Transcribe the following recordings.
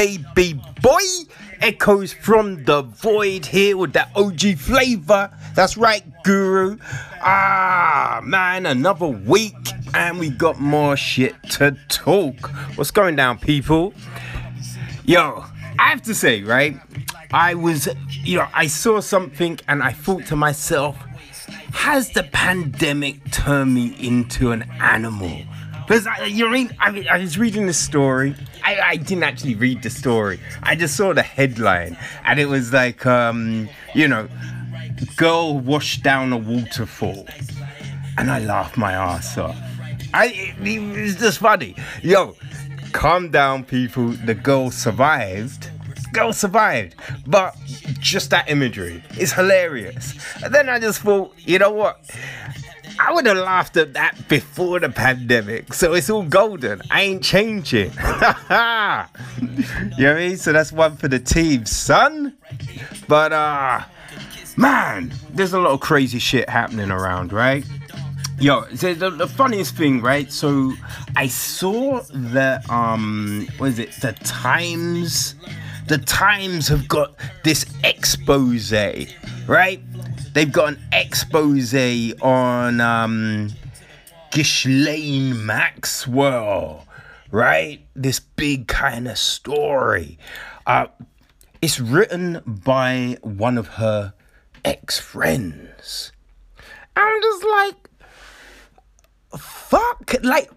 baby boy. Echoes from the void here with that OG flavor. That's right, Guru. Ah, man, another week and we got more shit to talk. What's going down, people? Yo, I have to say, right? I was, you know, I saw something and I thought to myself, has the pandemic turned me into an animal? Because you mean I, I was reading the story. I, I didn't actually read the story. I just saw the headline, and it was like, um, you know, girl washed down a waterfall, and I laughed my ass off. I it, it was just funny. Yo, calm down, people. The girl survived. Girl survived, but just that imagery is hilarious. And then I just thought, you know what? I would have laughed at that before the pandemic. So it's all golden. I ain't changing. you know what I mean? So that's one for the team, son. But uh man, there's a lot of crazy shit happening around, right? Yo, the, the, the funniest thing, right? So I saw that um what is it? The Times the Times have got this expose, right? They've got an expose on um, Ghislaine Maxwell, right? This big kind of story. Uh, it's written by one of her ex friends. I'm just like, fuck, like,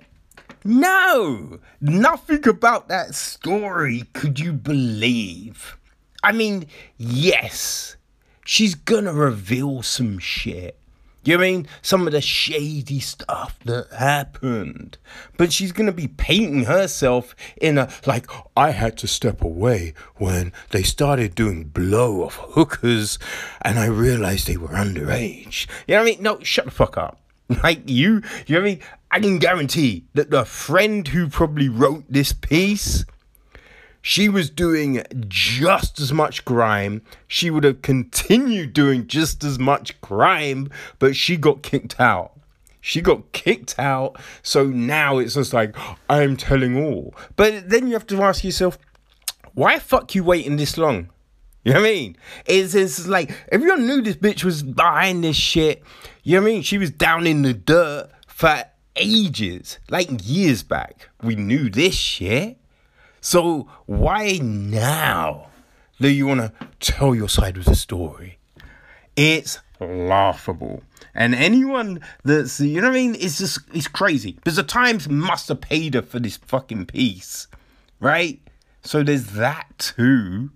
no, nothing about that story could you believe. I mean, yes, she's gonna reveal some shit. You mean some of the shady stuff that happened, but she's gonna be painting herself in a like I had to step away when they started doing blow of hookers, and I realized they were underage. You know what I mean? No, shut the fuck up. Like you, you know what I mean? I can guarantee that the friend who probably wrote this piece she was doing just as much crime. She would have continued doing just as much crime, but she got kicked out. She got kicked out, so now it's just like, I'm telling all. But then you have to ask yourself, why fuck you waiting this long? You know what I mean? It's, it's like, everyone knew this bitch was behind this shit. You know what I mean? She was down in the dirt for ages, like years back. We knew this shit. So why now do you want to tell your side of the story? It's laughable. And anyone that's, you know what I mean? It's just, it's crazy. Because the Times must have paid her for this fucking piece, right? So there's that too.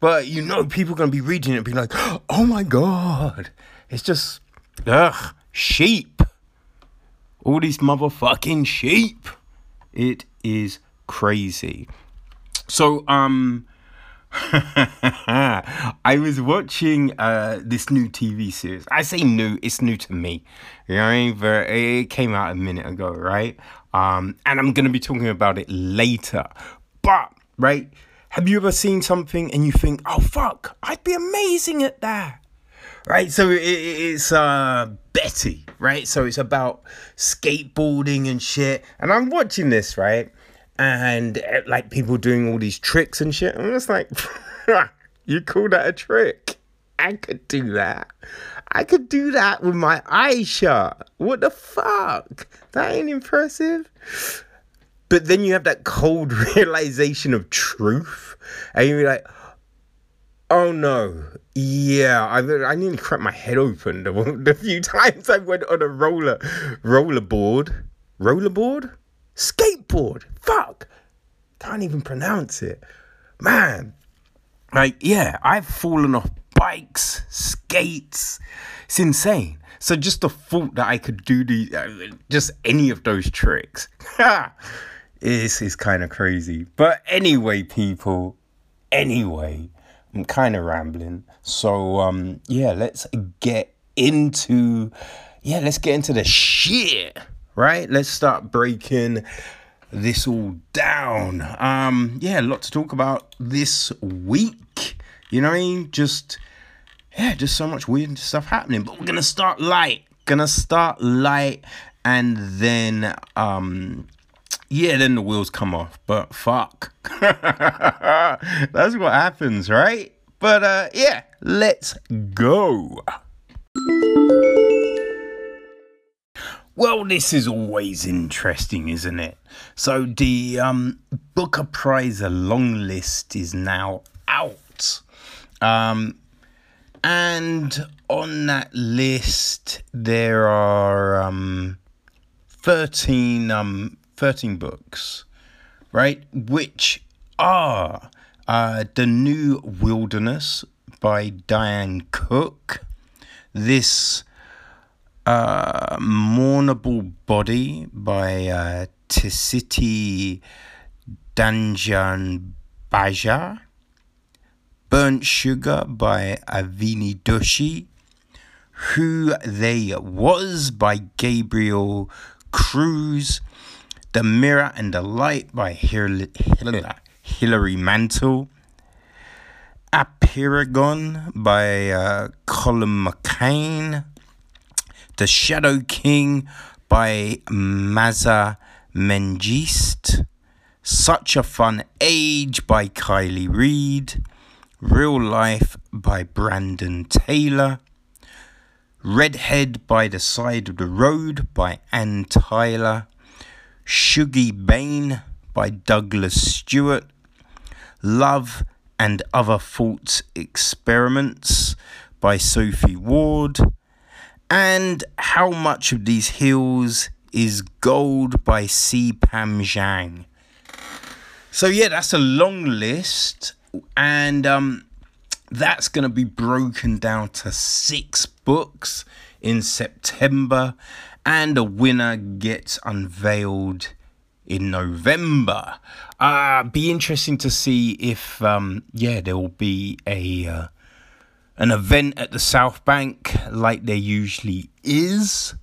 But you know, people are going to be reading it and be like, oh my God. It's just, ugh, sheep. All these motherfucking sheep. It is crazy. So, um, I was watching uh, this new TV series. I say new, it's new to me. You know what I mean? But it came out a minute ago, right? Um, and I'm going to be talking about it later. But, right? Have you ever seen something and you think, oh, fuck, I'd be amazing at that? Right? So it, it's uh, Betty, right? So it's about skateboarding and shit. And I'm watching this, right? And uh, like people doing all these tricks and shit. I'm just like, you call that a trick? I could do that. I could do that with my eyes shut. What the fuck? That ain't impressive. But then you have that cold realization of truth, and you're like, oh no, yeah, I I nearly cracked my head open the, the few times I went on a roller rollerboard, rollerboard, skateboard. Fuck. Can't even pronounce it. Man. Like, yeah, I've fallen off bikes, skates. It's insane. So just the thought that I could do the uh, just any of those tricks is is kind of crazy. But anyway, people, anyway, I'm kind of rambling. So um yeah, let's get into yeah, let's get into the shit, right? Let's start breaking this all down. Um, yeah, a lot to talk about this week. You know what I mean? Just yeah, just so much weird stuff happening. But we're gonna start light. Gonna start light, and then um, yeah, then the wheels come off. But fuck, that's what happens, right? But uh, yeah, let's go. Well, this is always interesting, isn't it? So the um, Booker Prize long list is now out. Um, and on that list, there are um, 13, um, 13 books, right? Which are uh, The New Wilderness by Diane Cook. This uh, Mournable Body by uh, Tisiti Danjan Baja. Burnt Sugar by Avni Doshi. Who They Was by Gabriel Krauze. The Mirror and the Light by Hilary, Hilary Mantel. Apeirogon by uh, Colin McCann. The Shadow King by Maaza Mengiste. Such a Fun Age by Kiley Reid. Real Life by Brandon Taylor. Redhead by the Side of the Road by Anne Tyler. Shuggie Bain by Douglas Stuart. Love and Other Thoughts Experiments by Sophie Ward. And How Much of These Hills is Gold by C. Pam Zhang. So, yeah, that's a long list and um, that's going to be broken down to six books in September, and a winner gets unveiled in November. Uh, be interesting to see if, um, yeah, there will be a uh, an event at the South Bank like there usually is.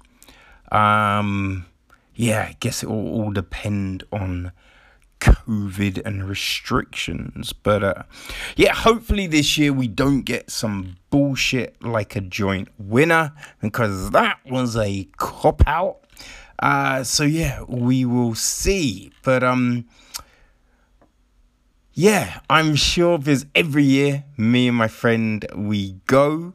Um, yeah, I guess it will all depend on COVID and restrictions. But uh, yeah, hopefully this year we don't get some bullshit like a joint winner because that was a cop out. Uh, so yeah, we will see. But um, yeah, I'm sure there's every year me and my friend we go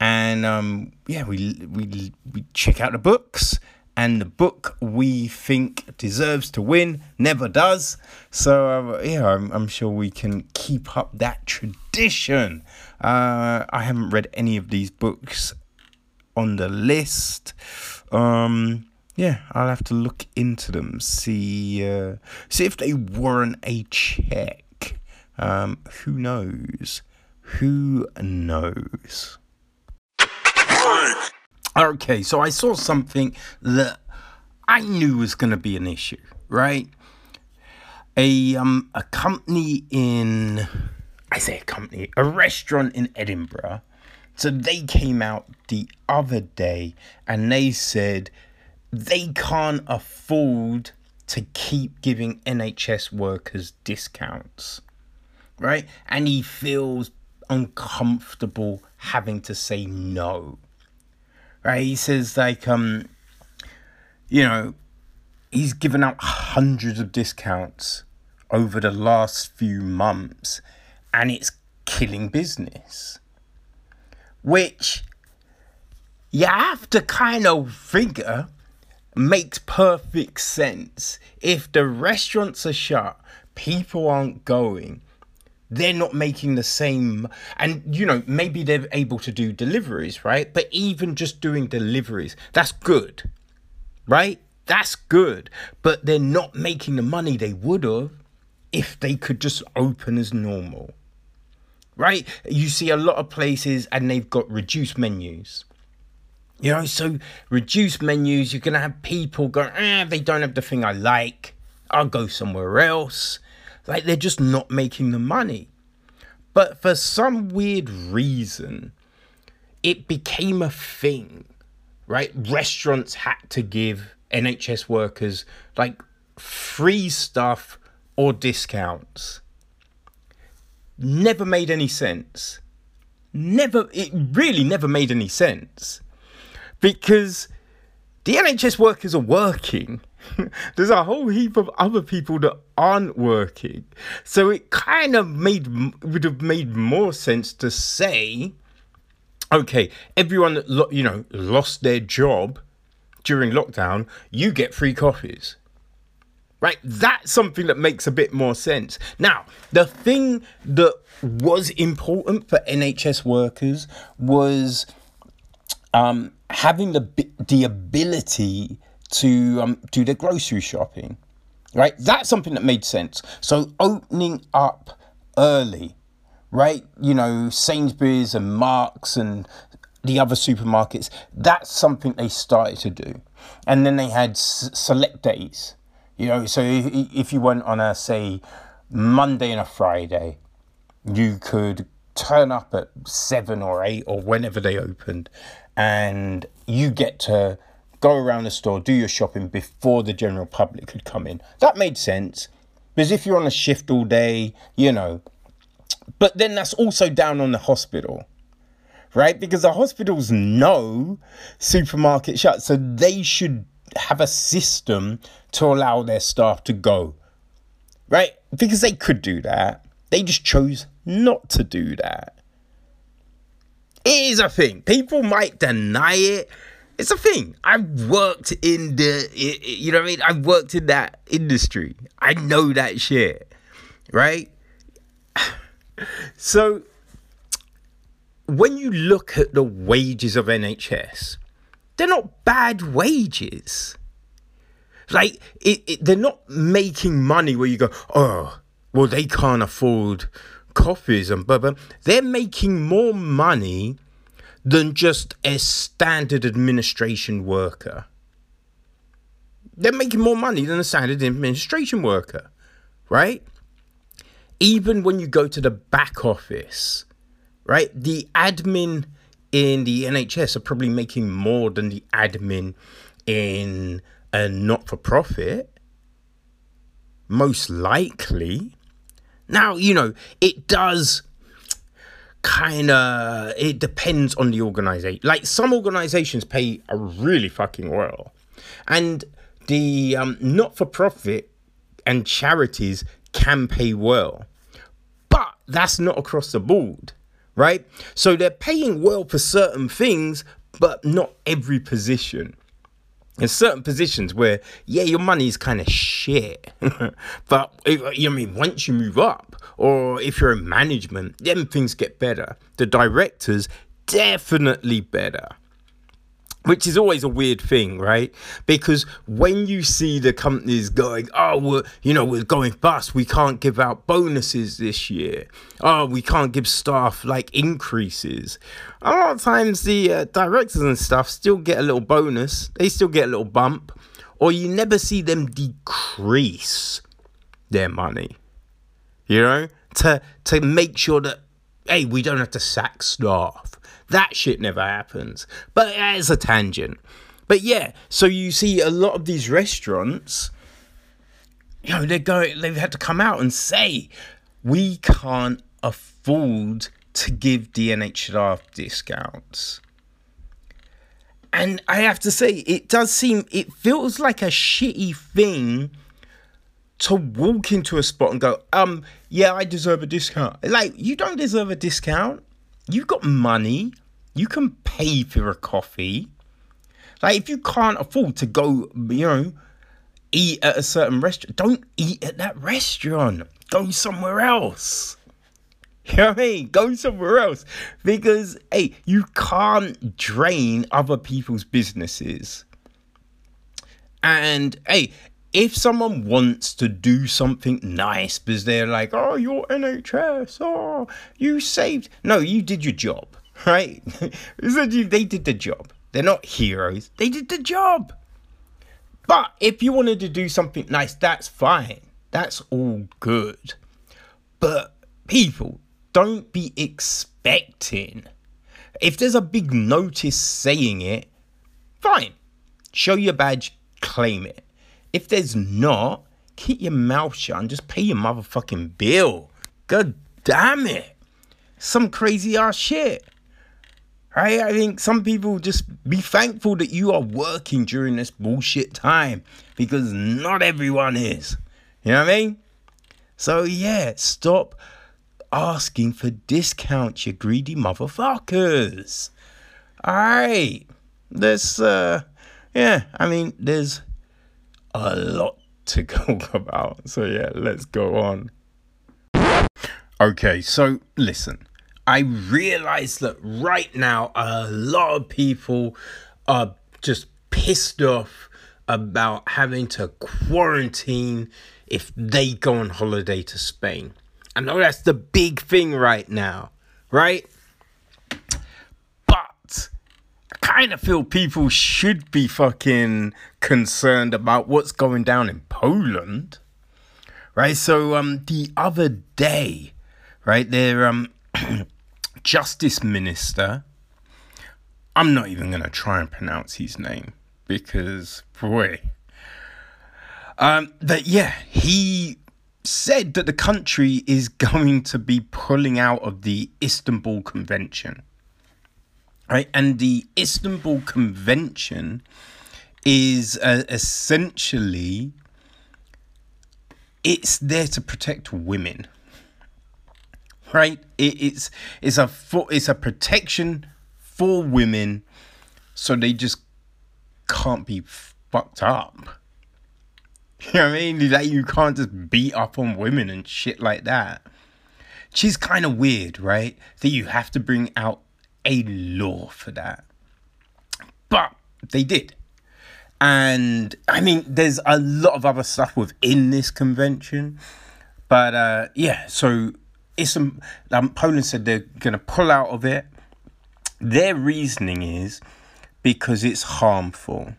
and um, yeah, we we we check out the books and the book we think deserves to win never does. So uh, yeah, I'm, I'm, sure we can keep up that tradition. Uh, I haven't read any of these books on the list. Um, yeah, I'll have to look into them, see uh, see if they warrant a check. Um, who knows? Who knows? Okay, so I saw something that I knew was going to be an issue, right? A um a company in I say a company, a restaurant in Edinburgh. So they came out the other day and they said they can't afford to keep giving NHS workers discounts. Right? And he feels uncomfortable having to say no right? He says like um, you know, he's given out hundreds of discounts over the last few months, and it's killing business. Which you have to kind of figure makes perfect sense. If the restaurants are shut, people aren't going they're not making the same and you know maybe they're able to do deliveries right? But even just doing deliveries that's good right? That's good. But they're not making the money they would have if they could just open as normal right? You see a lot of places and they've got reduced menus. You know so reduced menus you're gonna have people go ah they don't have the thing i like. I'll go somewhere else like they're just not making the money. But for some weird reason, it became a thing, right? Restaurants had to give NHS workers like free stuff or discounts. Never made any sense. Never, it really never made any sense. Because the NHS workers are working. There's a whole heap of other people that aren't working. So it kind of made would have made more sense to say, okay, everyone that you know lost their job during lockdown, you get free coffees. Right? That's something that makes a bit more sense. Now, the thing that was important for NHS workers was um, having the the ability to um, do their grocery shopping, right? That's something that made sense. So opening up early, right? You know, Sainsbury's and Marks and the other supermarkets. That's something they started to do, and then they had s- select days. You know, so if, if you went on a say Monday and a Friday, you could turn up at seven or eight or whenever they opened, and you get to go around the store, do your shopping before the general public could come in. That made sense because if you're on a shift all day, you know. But then that's also down on the hospital, right? Because the hospitals know supermarket shut, so they should have a system to allow their staff to go, right? Because they could do that. They just chose not to do that. It is a thing. People might deny it. It's a thing. I've worked in the, you know what I mean? I've worked in that industry. I know that shit, right? So, when you look at the wages of NHS, they're not bad wages. Like, it, it, they're not making money where you go, oh, well, they can't afford coffees and blah, blah. They're making more money than just a standard administration worker. They're making more money than a standard administration worker, right? Even when you go to the back office, right? The admin in the NHS are probably making more than the admin in a not for profit. Most likely. Now, you know, it does kind of it depends on the organization like some organizations pay a really fucking well. And the um, not-for-profit and charities can pay well. But that's not across the board right? So they're paying well for certain things but not every position there's certain positions where yeah your money's kind of shit but if, you know, I mean once you move up or if you're in management then things get better. The directors definitely better which is always a weird thing, right? Because when you see the companies going, oh, we're, you know, we're going bust, we can't give out bonuses this year. Oh, we can't give staff like increases. A lot of times the uh, directors and stuff still get a little bonus, they still get a little bump, or you never see them decrease their money, you know, to, to make sure that, hey, we don't have to sack staff that shit never happens. But it's a tangent. But yeah, so you see a lot of these restaurants, you know, they're going, they've had to come out and say, we can't afford to give DNH discounts. And I have to say, it does seem, it feels like a shitty thing to walk into a spot and go, um, yeah, I deserve a discount. Like, you don't deserve a discount. You got money. You can pay for a coffee. Like if you can't afford to go, you know, eat at a certain restaurant, don't eat at that restaurant. Go somewhere else. You know what I mean? Go somewhere else. Because hey, you can't drain other people's businesses. And hey, if someone wants to do something nice because they're like, oh, you're NHS, oh, you saved. No, you did your job right? they did the job. They're not heroes. They did the job. But if you wanted to do something nice, that's fine. That's all good. But people, don't be expecting. If there's a big notice saying it, fine. Show your badge, claim it. If there's not, keep your mouth shut and just pay your motherfucking bill. God damn it. Some crazy ass shit. Right? I think some people just be thankful that you are working during this bullshit time because not everyone is. You know what I mean? So, yeah, stop asking for discounts, you greedy motherfuckers. All right. This, uh, yeah, I mean, there's a lot to talk about. So, yeah, let's go on. Okay, so listen, I realize that right now a lot of people are just pissed off about having to quarantine if they go on holiday to Spain. I know that's the big thing right now, right? But I kind of feel people should be fucking concerned about what's going down in Poland. Right? So um the other day, right, their um justice minister I'm not even to try and pronounce his name because boy um that yeah, he said that the country is going to be pulling out of the Istanbul Convention. Right? And the Istanbul Convention is uh, essentially it's there to protect women. Right? It, it's it's a for, it's a protection for women so they just can't be fucked up. You know what I mean? Like you can't just beat up on women and shit like that. She's kind of weird, right? That you have to bring out a law for that. But they did. And I mean, there's a lot of other stuff within this convention. But uh, yeah, so it's um, Poland said they're going to pull out of it. Their reasoning is because it's harmful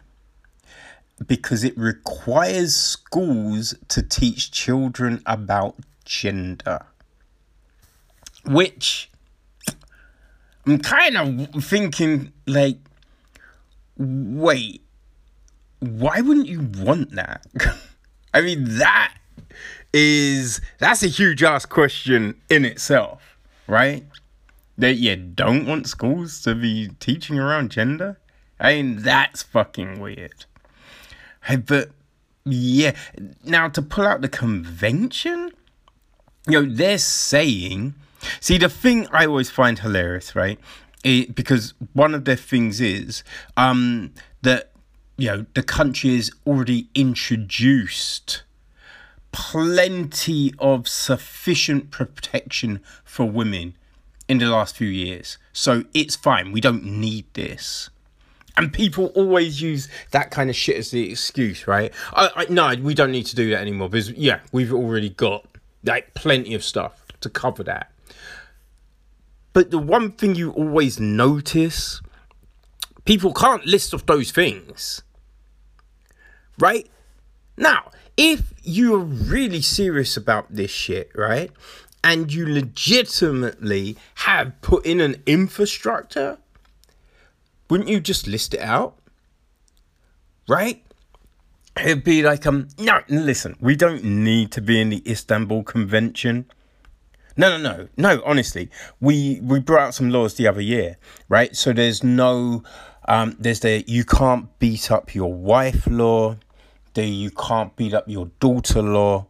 because it requires schools to teach children about gender. Which I'm kind of thinking, like, wait, why wouldn't you want that? I mean, that is that's a huge ass question in itself, right? That you don't want schools to be teaching around gender? I mean, that's fucking weird. But yeah, now to pull out the convention, you know, they're saying. See, the thing I always find hilarious, right? It, because one of their things is um, that you know the country has already introduced plenty of sufficient protection for women in the last few years. So it's fine. We don't need this. And people always use that kind of shit as the excuse, right? I, I, no, we don't need to do that anymore because, yeah, we've already got like plenty of stuff to cover that. But the one thing you always notice, people can't list off those things, right? Now, if you're really serious about this shit, right, and you legitimately have put in an infrastructure wouldn't you just list it out? Right? It'd be like, um, no, listen, we don't need to be in the Istanbul Convention. No, no, no, no. Honestly, we we brought out some laws the other year, right? So there's no, um, there's the you can't beat up your wife law, the you can't beat up your daughter law,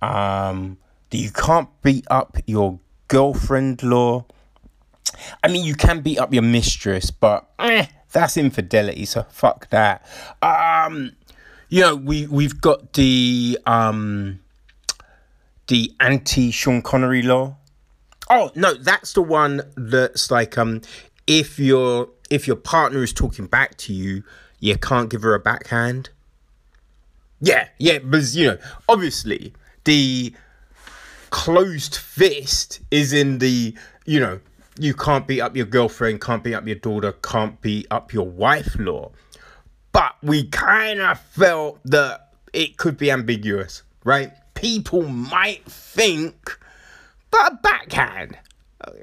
um, the you can't beat up your girlfriend law, I mean, you can beat up your mistress, but eh, that's infidelity, so fuck that. Um, you know, we we've got the um the anti Sean Connery law. Oh no, that's the one that's like um if your if your partner is talking back to you, you can't give her a backhand. Yeah, yeah, because you know, obviously the closed fist is in the you know you can't beat up your girlfriend, can't beat up your daughter, can't beat up your wife law. But we kind of felt that it could be ambiguous, right? People might think, but a backhand.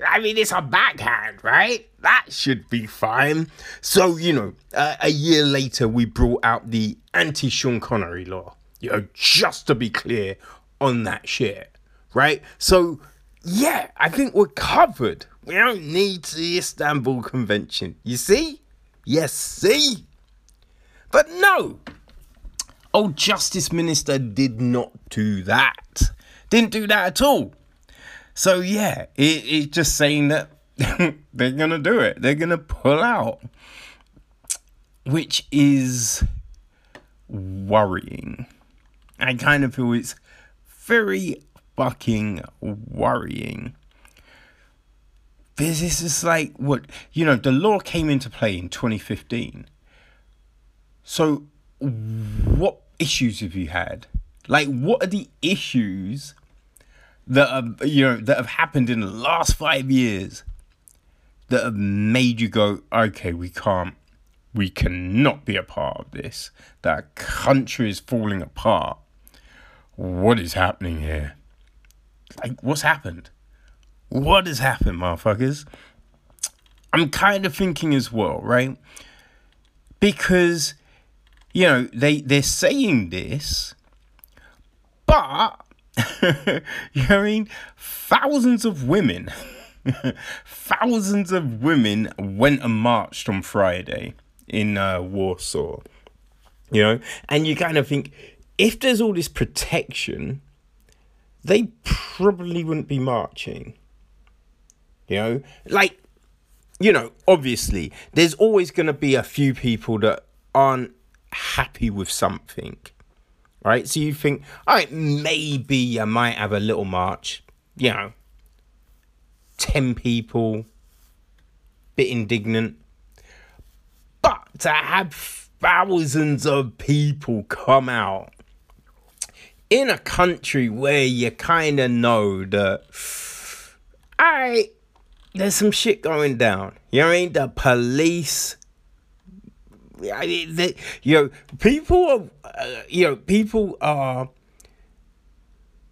I mean, it's a backhand, right? That should be fine. So, you know, uh, a year later, we brought out the anti Sean Connery law, You know, just to be clear on that shit, right? So, yeah, I think we're covered. We don't need the Istanbul Convention. You see? Yes, see? But no, old Justice Minister did not do that. Didn't do that at all. So yeah, it, it's just saying that they're gonna do it. They're gonna pull out, which is worrying. I kind of feel it's very fucking worrying. This is just like what you know. The law came into play in 2015. So, what issues have you had? Like, what are the issues that have you know that have happened in the last five years that have made you go, okay, we can't, we cannot be a part of this. That country is falling apart. What is happening here? Like, what's happened? What has happened, motherfuckers? I'm kind of thinking as well, right? Because, you know, they, they're saying this, but, you know I mean? Thousands of women, thousands of women went and marched on Friday in uh, Warsaw, you know? And you kind of think, if there's all this protection, they probably wouldn't be marching. You know, like, you know, obviously, there's always going to be a few people that aren't happy with something, right? So you think, all right, maybe I might have a little march, you know, 10 people, bit indignant. But to have thousands of people come out in a country where you kind of know that, I there's some shit going down. You know what I mean? The police. I mean, they, you know, people are, uh, you know, people are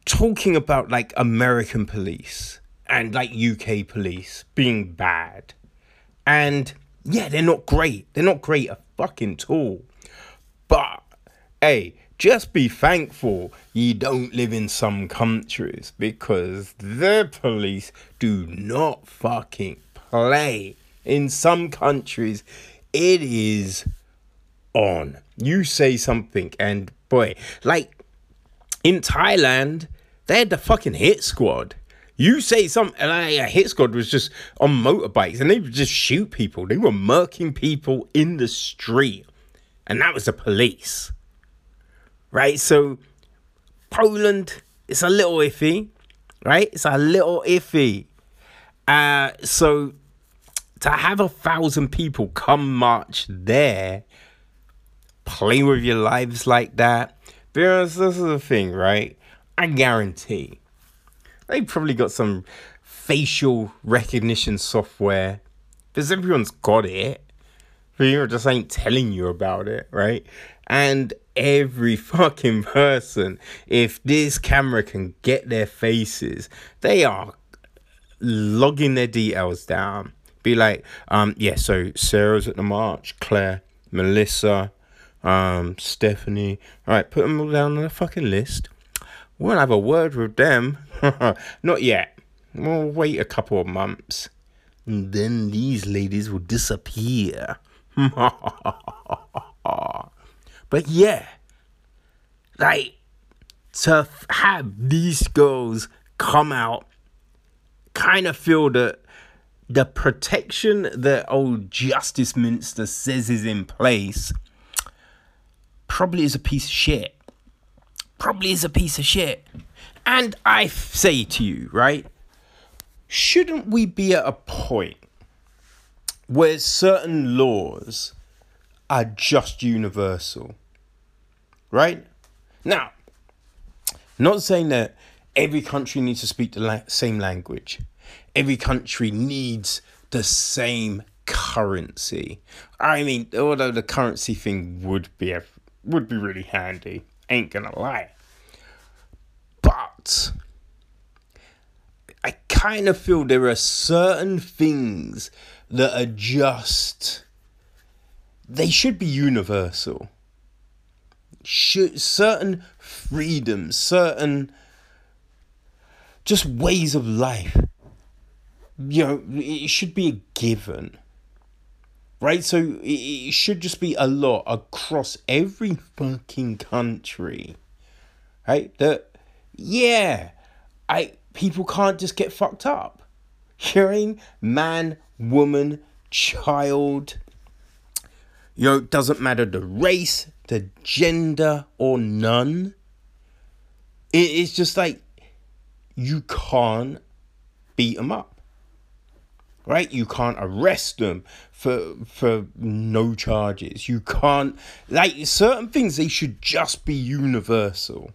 talking about like American police and like UK police being bad. And yeah, they're not great. They're not great at fucking all. But hey, just be thankful you don't live in some countries because the police do not fucking play. In some countries, it is on. You say something, and boy, like in Thailand, they had the fucking hit squad. You say something, like a hit squad was just on motorbikes and they would just shoot people. They were murking people in the street, and that was the police right? So Poland is a little iffy, right? It's a little iffy. Uh, so to have a thousand people come march there, play with your lives like that. Because this is the thing, right? I guarantee they probably got some facial recognition software because everyone's got it. People just ain't telling you about it, right? And every fucking person, if this camera can get their faces, they are logging their details down. Be like, um, yeah, so Sarah's at the march, Claire, Melissa, um, Stephanie. All right, put them all down on the fucking list. We'll have a word with them. Not yet. We'll wait a couple of months. And then these ladies will disappear. But yeah, like to have these girls come out, kind of feel that the protection that old Justice Minister says is in place probably is a piece of shit. Probably is a piece of shit. And I say to you, right? Shouldn't we be at a point where certain laws are just universal. Right? Now, not saying that every country needs to speak the la- same language, every country needs the same currency. I mean, although the currency thing would be a, would be really handy, ain't gonna lie. But I kind of feel there are certain things that are just they should be universal. Should certain freedoms, certain just ways of life. You know, it should be a given. Right? So it should just be a law across every fucking country. Right? That yeah, I people can't just get fucked up. Hearing man, woman, child, you know, doesn't matter the race, the gender, or none. it's just like you can't beat them up. Right? You can't arrest them for for no charges. You can't like certain things they should just be universal.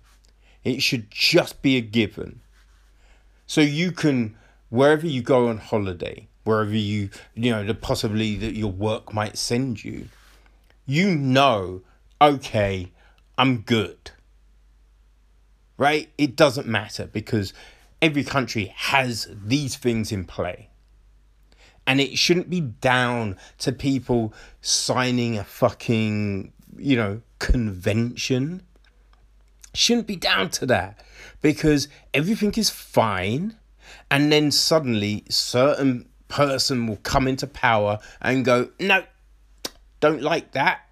It should just be a given. So you can wherever you go on holiday, wherever you you know, the possibility that your work might send you, you know, okay, I'm good. Right? It doesn't matter because every country has these things in play. And it shouldn't be down to people signing a fucking, you know, convention. Shouldn't be down to that because everything is fine. And then suddenly, certain person will come into power and go, no, don't like that.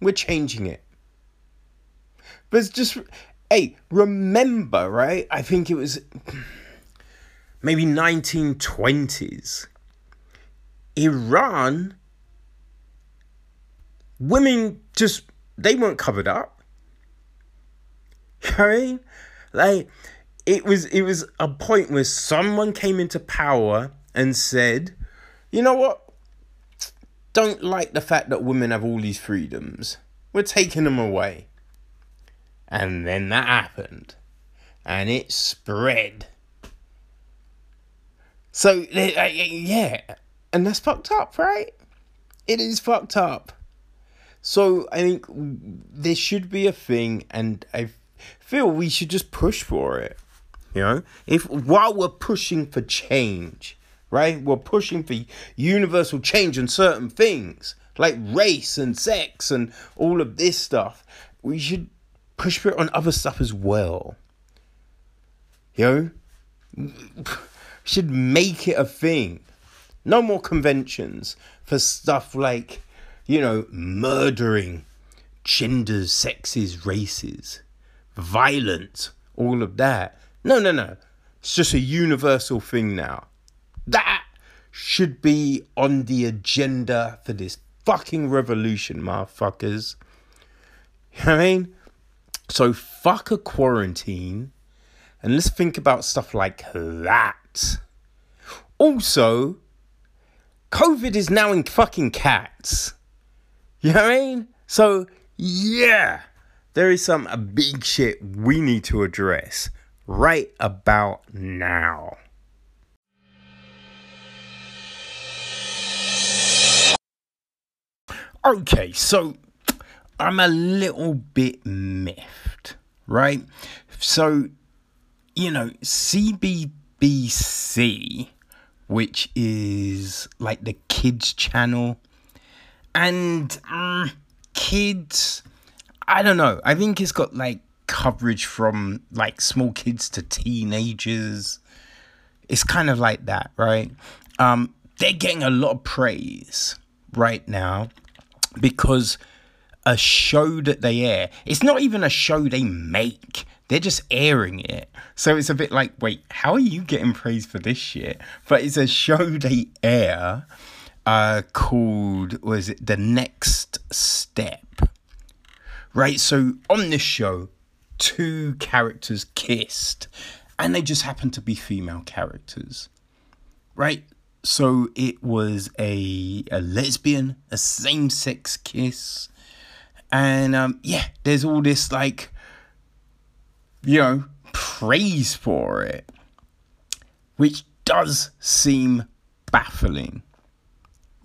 We're changing it. But it's just, hey, remember, right? I think it was maybe 1920s Iran, women just they weren't covered up. You know I mean, like it was it was a point where someone came into power and said, you know what? Don't like the fact that women have all these freedoms. We're taking them away. And then that happened. And it spread. So, yeah, and that's fucked up, right? It is fucked up. So I think there should be a thing, and I feel we should just push for it. You know, if while we're pushing for change, right? We're pushing for universal change in certain things like race and sex and all of this stuff. We should push for it on other stuff as well. You know, should make it a thing. No more conventions for stuff like, you know, murdering genders, sexes, races, violence, all of that. No, no, no. It's just a universal thing now. That should be on the agenda for this fucking revolution, motherfuckers. You know I mean? So fuck a quarantine and let's think about stuff like that. Also, COVID is now in fucking cats. You know what I mean? So, yeah, there is some big shit we need to address right about now. Okay, so I'm a little bit miffed, right? So, you know, CBBC which is like the kids channel. And um, kids i don't know. I think it's got like coverage from like small kids to teenagers. It's kind of like that right? Um they're getting a lot of praise right now because a show that they air it's not even a show they make they're just airing it. So it's a bit like, wait, how are you getting praise for this shit? But it's a show they air uh, called, was it The Next Step? Right, so on this show, two characters kissed, and they just happened to be female characters. Right? So it was a, a lesbian, a same sex kiss. And um, yeah, there's all this like you know, praise for it, which does seem baffling.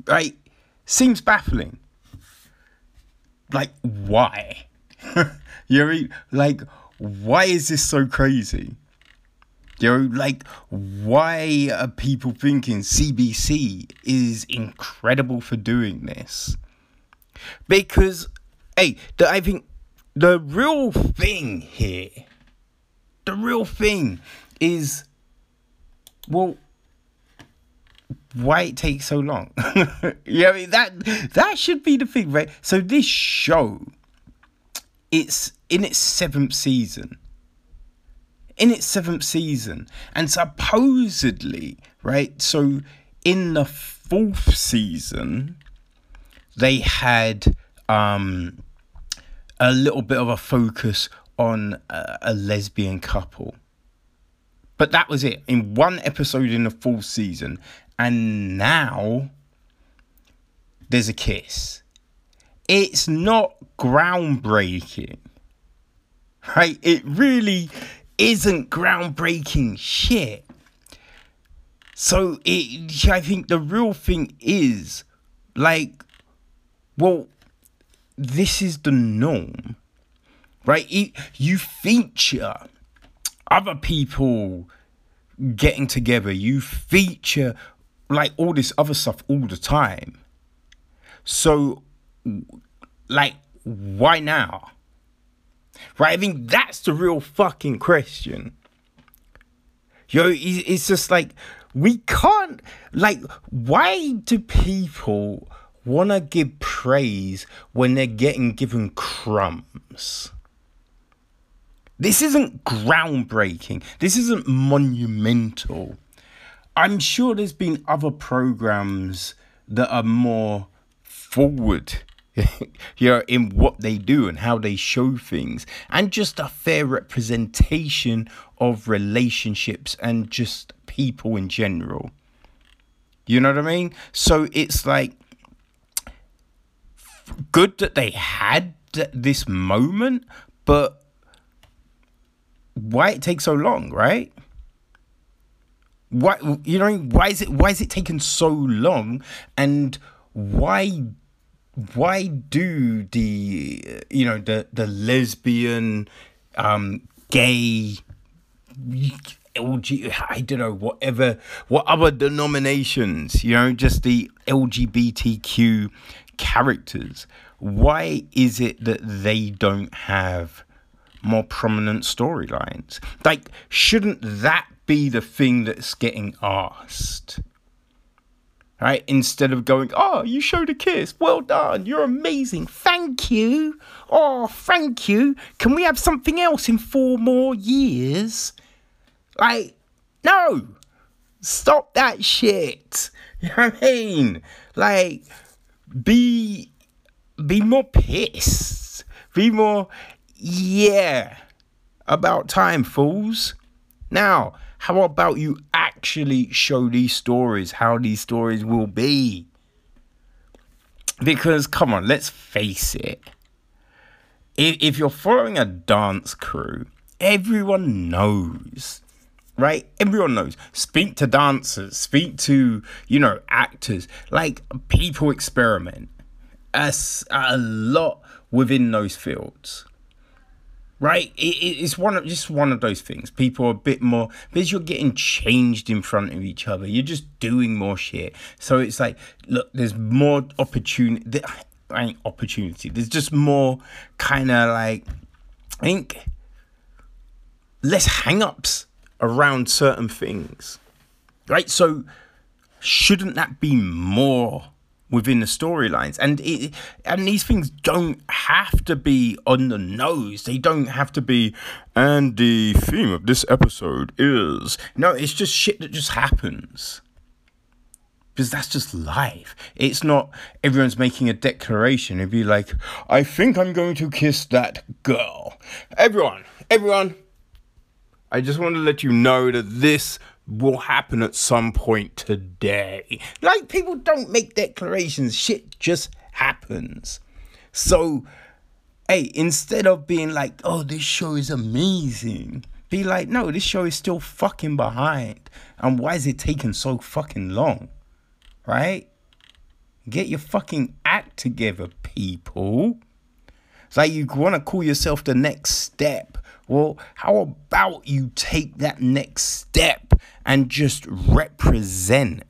Right? Seems baffling. Like, why? you know, like, why is this so crazy? You know, like, why are people thinking CBC is incredible for doing this? Because, hey, I think the real thing here, the real thing is, well, why it takes so long? yeah, I mean, that that should be the thing, right? So this show, it's in its seventh season. In its seventh season, and supposedly, right? So in the fourth season, they had um a little bit of a focus on a, a lesbian couple. But that was it in one episode in the full season. And now there's a kiss. It's not groundbreaking. Right? It really isn't groundbreaking shit. So it I think the real thing is like well this is the norm, right? you feature other people getting together, you feature like all this other stuff all the time. So, like, why now? Right? I think that's the real fucking question. Yo, it's just like, we can't, like, why do people want to give praise when they're getting given crumbs. This isn't groundbreaking. This isn't monumental. I'm sure there's been other programs that are more forward you know, in what they do and how they show things, and just a fair representation of relationships and just people in general. You know what I mean? So it's like good that they had this moment, but why it takes so long, right? Why you know why is it why is it taking so long, and why why do the you know the the lesbian, um, gay, LG, I don't know, whatever, what other denominations, you know, just the LGBTQ characters. Why is it that they don't have more prominent storylines? Like, shouldn't that be the thing that's getting asked? Right? Instead of going, oh, you showed a kiss. Well done. You're amazing. Thank you. Oh, thank you. Can we have something else in four more years? Like, no. Stop that shit. You know what I mean? Like, be be more pissed. Be more yeah. About time, fools. Now, how about you actually show these stories how these stories will be? Because come on, let's face it. If, if you're following a dance crew, everyone knows right? Everyone knows. Speak to dancers, speak to, you know, actors. Like, people experiment as a lot within those fields. Right? It, it's one of just one of those things. People are a bit more because you're getting changed in front of each other. You're just doing more shit. So it's like, look, there's more opportunity. Ain't opportunity. There's just more kind of like, I think, less hang ups around certain things. Right? So shouldn't that be more within the storylines? And it and these things don't have to be on the nose. They don't have to be and the theme of this episode is no, it's just shit that just happens. Because that's just life. It's not everyone's making a declaration. It'd be like, I think I'm going to kiss that girl. Everyone, everyone, I just want to let you know that this will happen at some point today. Like, people don't make declarations, shit just happens. So, hey, instead of being like, oh, this show is amazing, be like, no, this show is still fucking behind. And why is it taking so fucking long? Right? Get your fucking act together, people. It's like you want to call yourself the next step well, how about you take that next step and just represent?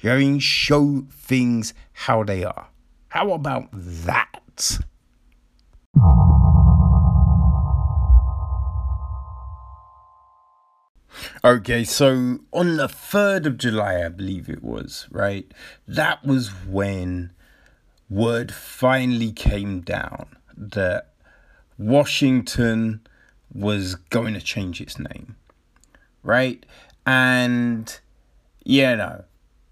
You know, I mean, show things how they are. How about that? Okay, so on the 3rd of July, I believe it was, right? That was when word finally came down that Washington was going to change its name, right? And, you know,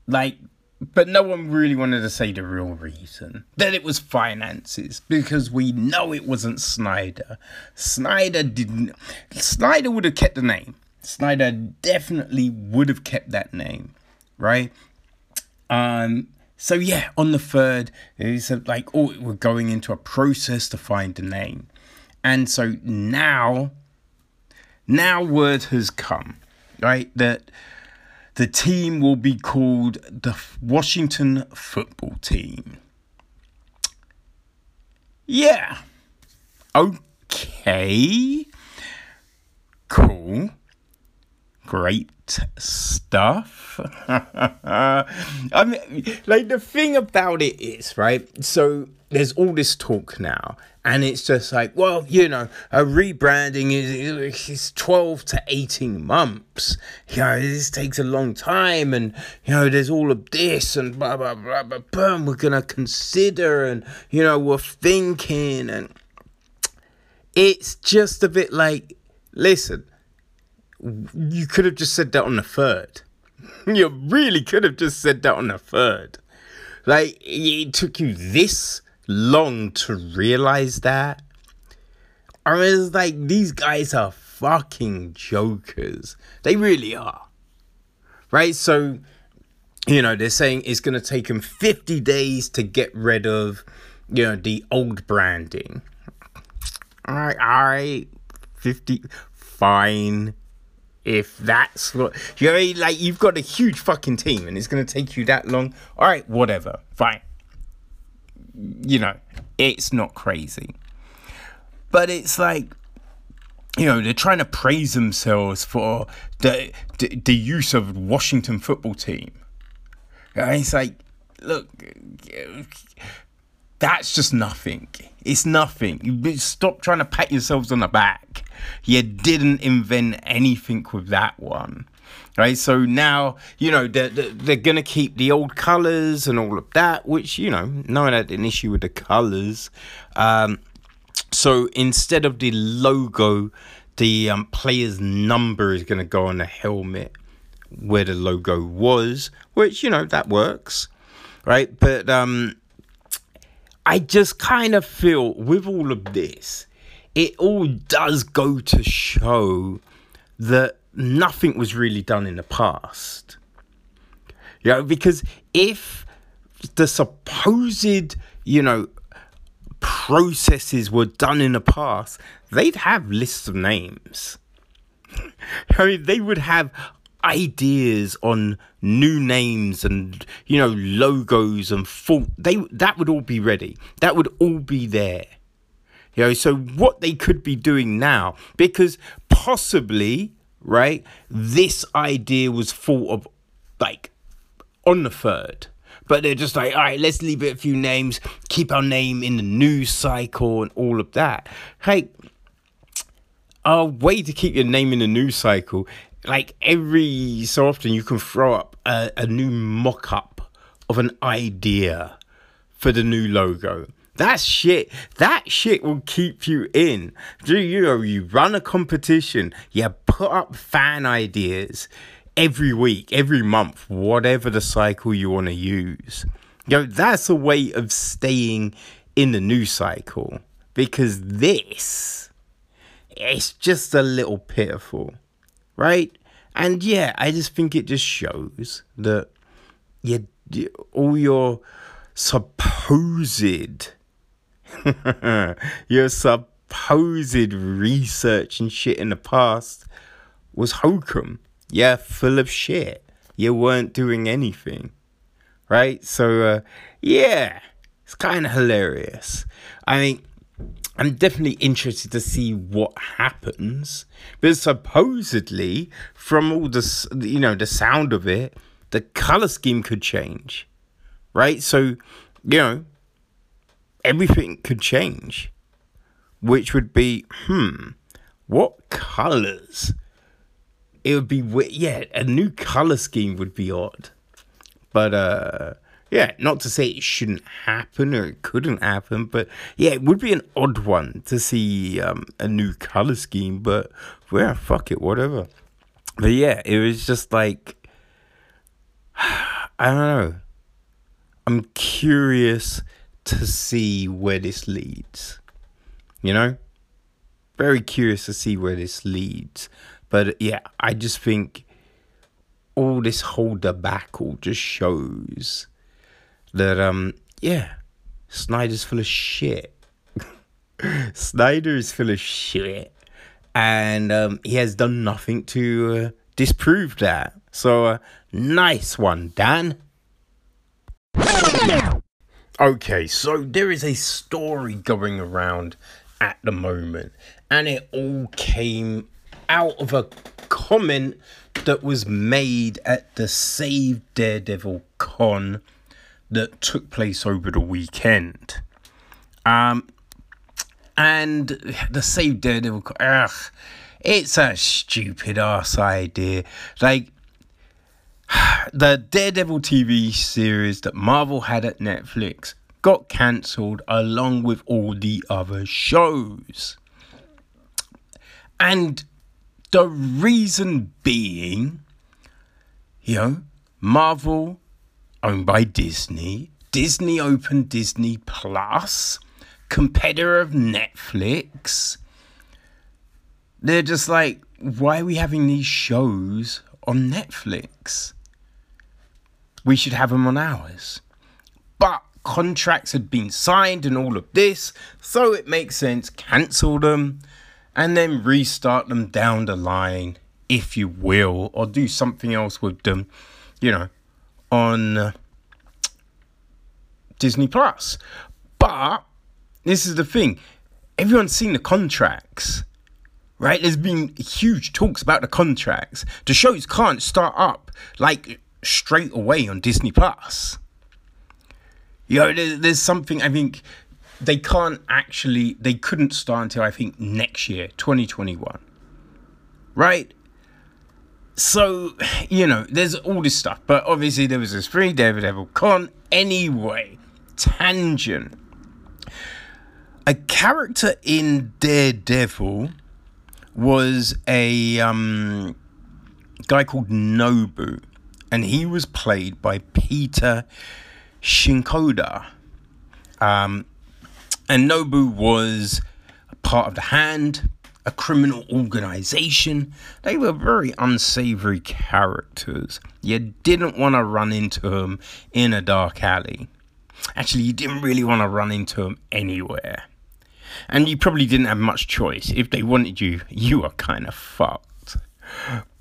like, but no one really wanted to say the real reason that it was finances because we know it wasn't Snyder. Snyder didn't, Snyder would have kept the name. Snyder definitely would have kept that name, right? Um, so yeah, on the third, it's like, oh, we're going into a process to find the name. And so now, now word has come, right? That the team will be called the Washington football team. Yeah. Okay. Cool. Great stuff. I mean, like the thing about it is, right? So there's all this talk now, and it's just like, well, you know, a rebranding is is 12 to 18 months. You know, this takes a long time, and you know, there's all of this and blah blah blah blah. blah we're gonna consider, and you know, we're thinking, and it's just a bit like, listen you could have just said that on the third. You really could have just said that on the third. Like, it took you this long to realize that. I was like these guys are fucking jokers. They really are. Right? So, you know, they're saying it's going to take them 50 days to get rid of, you know, the old branding. All right, all right. 50, fine if that's what you know, like you've got a huge fucking team and it's gonna take you that long. All right, whatever, fine. You know, it's not crazy, but it's like you know they're trying to praise themselves for the the, the use of Washington football team. And it's like, look, that's just nothing. It's nothing. You Stop trying to pat yourselves on the back you didn't invent anything with that one. Right, so now you know they're, they're gonna keep the old colors and all of that, which you know no one had an issue with the colors. Um, so instead of the logo, the um, player's number is gonna go on the helmet where the logo was, which you know that works, right? But um, I just kind of feel with all of this, it all does go to show that nothing was really done in the past. You know, because if the supposed, you know, processes were done in the past, they'd have lists of names. I mean, they would have ideas on new names and you know logos and full they that would all be ready that would all be there you know, so what they could be doing now, because possibly, right, this idea was thought of like on the third. But they're just like, all right, let's leave it a few names, keep our name in the news cycle and all of that. Hey, a way to keep your name in the news cycle, like every so often you can throw up a, a new mock up of an idea for the new logo. That shit, that shit will keep you in. Do you know you run a competition, you put up fan ideas every week, every month, whatever the cycle you want to use. You know, that's a way of staying in the news cycle. Because this it's just a little pitiful. Right? And yeah, I just think it just shows that you all your supposed your supposed research and shit in the past was hokum. Yeah, full of shit. You weren't doing anything. Right? So, uh, yeah, it's kind of hilarious. I mean, I'm definitely interested to see what happens. But supposedly, from all the, you know, the sound of it, the color scheme could change. Right? So, you know, everything could change, which would be, hmm, what colors it would be yeah, a new color scheme would be odd. But uh yeah, not to say it shouldn't happen or it couldn't happen, but yeah, it would be an odd one to see um, a new color scheme. But yeah, fuck it, whatever. But yeah, it was just like I don't know. I'm curious to see where this leads. You know, very curious to see where this leads. But yeah, I just think all this whole debacle just shows that um yeah, Snyder's full of shit. Snyder is full of shit, and um, he has done nothing to uh, disprove that. So uh, nice one, Dan. Okay, so there is a story going around at the moment, and it all came out of a comment that was made at the Save Daredevil con that took place over the weekend. Um, and the Save Daredevil, ugh, it's a stupid ass idea. Like, the Daredevil TV series that Marvel had at Netflix got cancelled along with all the other shows. And the reason being, you know, Marvel owned by Disney, Disney opened Disney Plus, competitor of Netflix. They're just like, why are we having these shows on Netflix? We should have them on ours. But contracts had been signed and all of this, so it makes sense, cancel them and then restart them down the line, if you will, or do something else with them, you know, on uh, Disney Plus. But this is the thing everyone's seen the contracts, right? There's been huge talks about the contracts. The shows can't start up like straight away on Disney Plus. You know, there's, there's something I think they can't actually, they couldn't start until I think next year, 2021. Right? So, you know, there's all this stuff. But obviously, there was this free Daredevil con. Anyway, tangent. A character in Daredevil was a um, guy called Nobu, and he was played by Peter Shinkoda. Um, and Nobu was part of the Hand, a criminal organization. They were very unsavory characters. You didn't want to run into them in a dark alley. Actually, you didn't really want to run into them anywhere. And you probably didn't have much choice. If they wanted you, you were kind of fucked.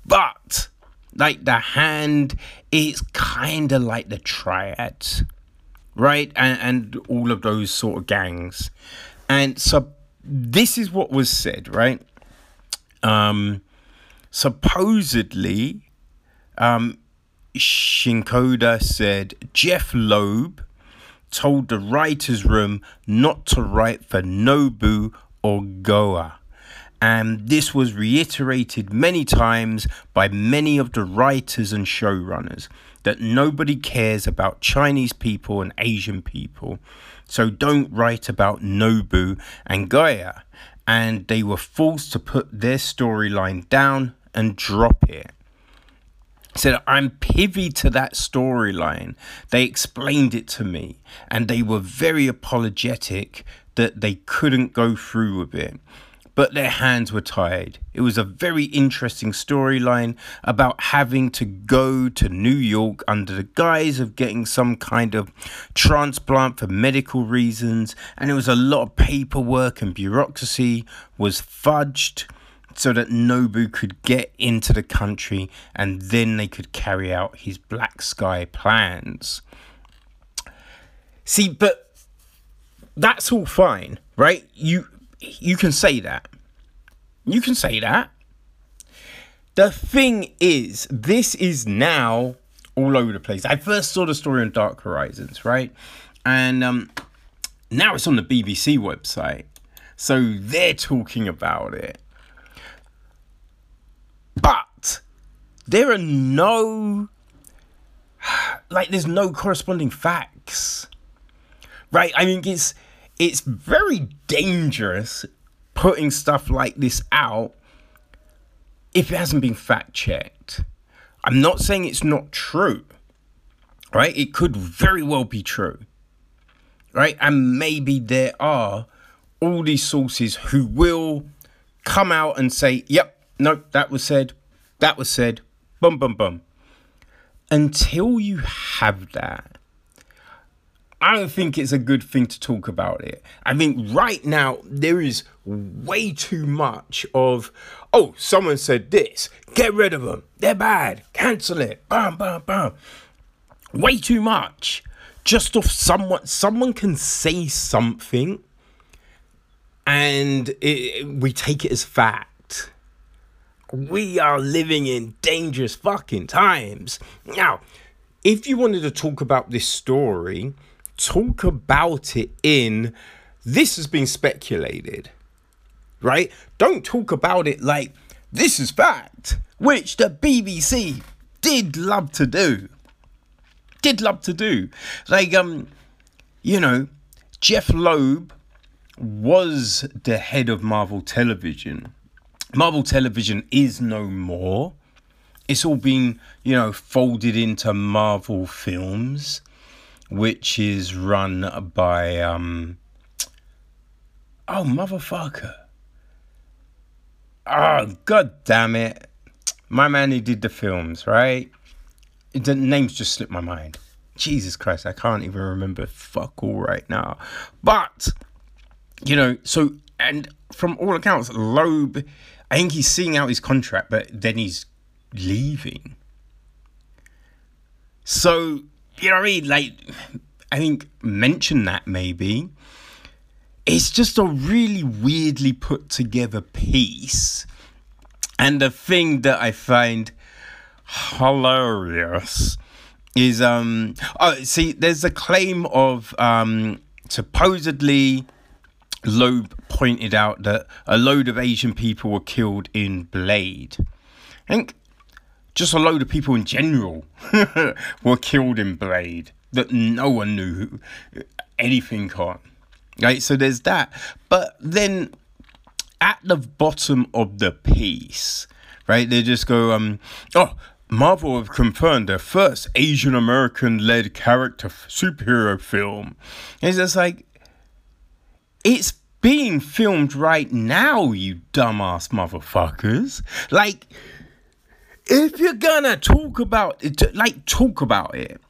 But, like, the hand it's kind of like the triads right? And, and all of those sort of gangs. And so this is what was said, right? Um, supposedly, um, Shinkoda said Jeph Loeb told the writer's room not to write for Nobu or Gao. And this was reiterated many times by many of the writers and showrunners that nobody cares about Chinese people and Asian people. So don't write about Nobu and Gao. And they were forced to put their storyline down and drop it. Said, I'm privy to that storyline. They explained it to me, and they were very apologetic that they couldn't go through with it but their hands were tied. It was a very interesting storyline about having to go to New York under the guise of getting some kind of transplant for medical reasons, and it was a lot of paperwork and bureaucracy was fudged so that Nobu could get into the country and then they could carry out his black sky plans. See, but that's all fine, right? You you can say that. You can say that. The thing is, this is now all over the place. I first saw the story on Dark Horizons, right? And um, now it's on the BBC website. So they're talking about it. But there are no like there's no corresponding facts. Right? I mean it's it's very dangerous putting stuff like this out if it hasn't been fact checked. I'm not saying it's not true. Right? It could very well be true. Right? And maybe there are all these sources who will come out and say, yep, no, that was said, that was said, bum, bum, bum. Until you have that, I don't think it's a good thing to talk about it. I think right now there is way too much of, oh, someone said this, get rid of them, they're bad, cancel it, bam, bam, bam. Way too much. Just off someone, someone can say something and it, we take it as fact. We are living in dangerous fucking times. Now, if you wanted to talk about this story, talk about it in this has been speculated, right? Don't talk about it like this is fact, which the BBC did love to do. Did love to do. Like, um, you know, Jeph Loeb was the head of Marvel Television. Marvel Television is no more. It's all been, you know, folded into Marvel Films, which is run by um Oh motherfucker. Oh god damn it. My man who did the films, right? The names just slipped my mind. Jesus Christ, I can't even remember fuck all right now. But you know, so and from all accounts, Loeb, I think he's seeing out his contract, but then he's leaving. So you know what I mean? Like, I think mention that maybe. It's just a really weirdly put together piece. And the thing that I find hilarious is um oh see there's a claim of um supposedly Loeb pointed out that a load of Asian people were killed in Blade. I think just a load of people in general were killed in Blade that no one knew anything on. Right, so there's that. But then at the bottom of the piece, right, they just go, um, oh, Marvel have confirmed their first Asian American led character superhero film. It's just like, it's being filmed right now, you dumbass motherfuckers. Like, if you're gonna talk about it, like, talk about it.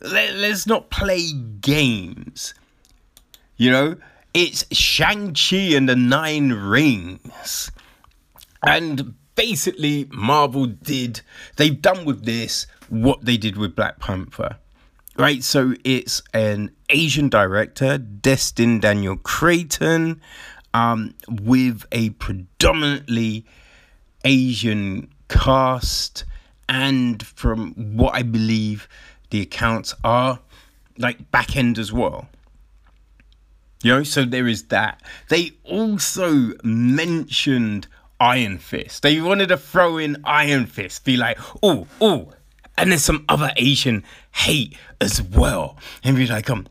Let, let's not play games. You know, it's Shang-Chi and the Nine Rings. And basically, Marvel did, they've done with this what they did with Black Panther right? So it's an Asian director, Destin Daniel Cretton, um, with a predominantly Asian cast, and from what I believe the accounts are, like back end as well. You know, so there is that. They also mentioned Iron Fist. They wanted to throw in Iron Fist, be like, oh, oh, and there's some other Asian hate as well. And be like, um,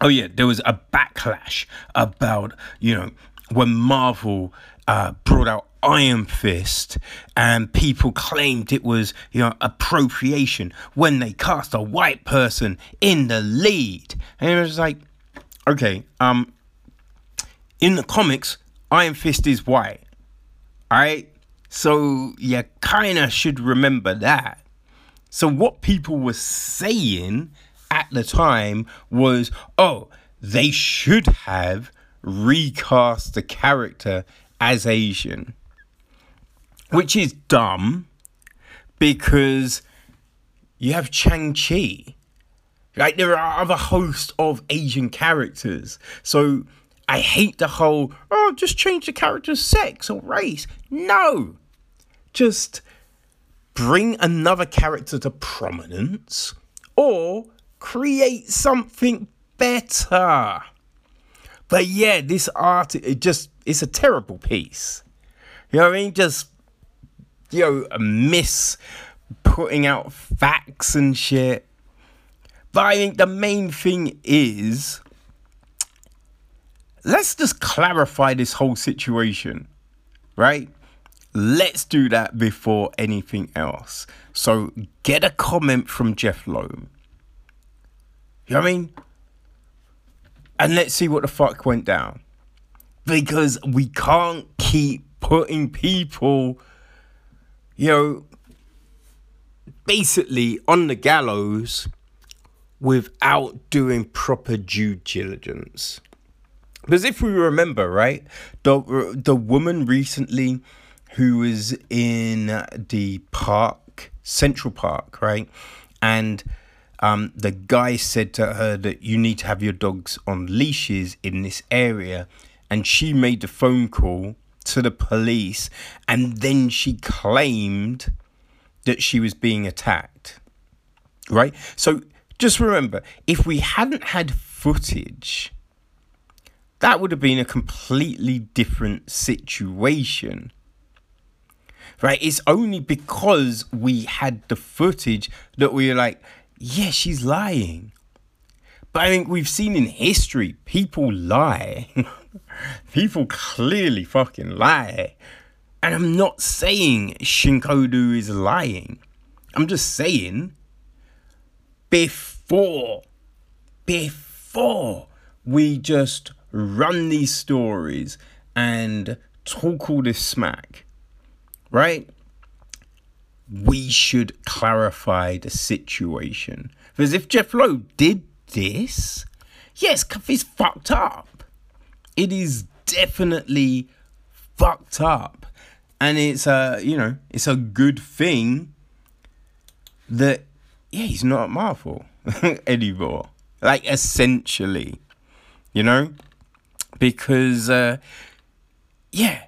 oh yeah, there was a backlash about you know when Marvel uh, brought out Iron Fist, and people claimed it was you know appropriation when they cast a white person in the lead, and it was like, okay, um, in the comics, Iron Fist is white, alright. So you kind of should remember that. So what people were saying at the time was, oh, they should have recast the character as Asian. Which is dumb because you have Shang-Chi. Like there are other host of Asian characters. So I hate the whole, oh, just change the character's sex or race. No. Just bring another character to prominence or create something better. But yeah, this art it just it's a terrible piece. You know what I mean? Just you know, miss putting out facts and shit. But I think the main thing is let's just clarify this whole situation, right? Let's do that before anything else. So get a comment from Jeph Loeb. You know what I mean? And let's see what the fuck went down. Because we can't keep putting people, you know, basically on the gallows without doing proper due diligence. Because if we remember, right, the the woman recently who was in the park, Central Park, right, and um, the guy said to her that you need to have your dogs on leashes in this area, and she made the phone call to the police, and then she claimed that she was being attacked, right? So just remember, if we hadn't had footage that would have been a completely different situation. Right? It's only because we had the footage that we were like, yeah, she's lying. But I think we've seen in history people lie. people clearly fucking lie. And I'm not saying Shinkoda is lying. I'm just saying before, before we just run these stories and talk all this smack, right? We should clarify the situation. Because if Jeph Loeb did this, yes, it's fucked up. It is definitely fucked up. And it's a, you know, it's a good thing that, yeah, he's not at Marvel anymore. Like, essentially, you know? because uh, yeah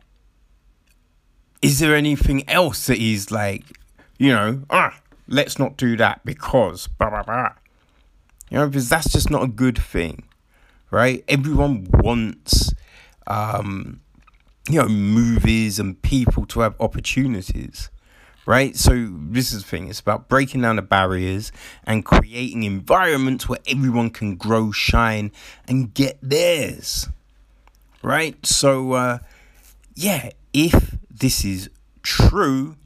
is there anything else that he's like you know ah let's not do that because blah blah blah you know because that's just not a good thing right everyone wants um you know movies and people to have opportunities right so this is the thing it's about breaking down the barriers and creating environments where everyone can grow shine and get theirs right? So, uh, yeah, if this is true,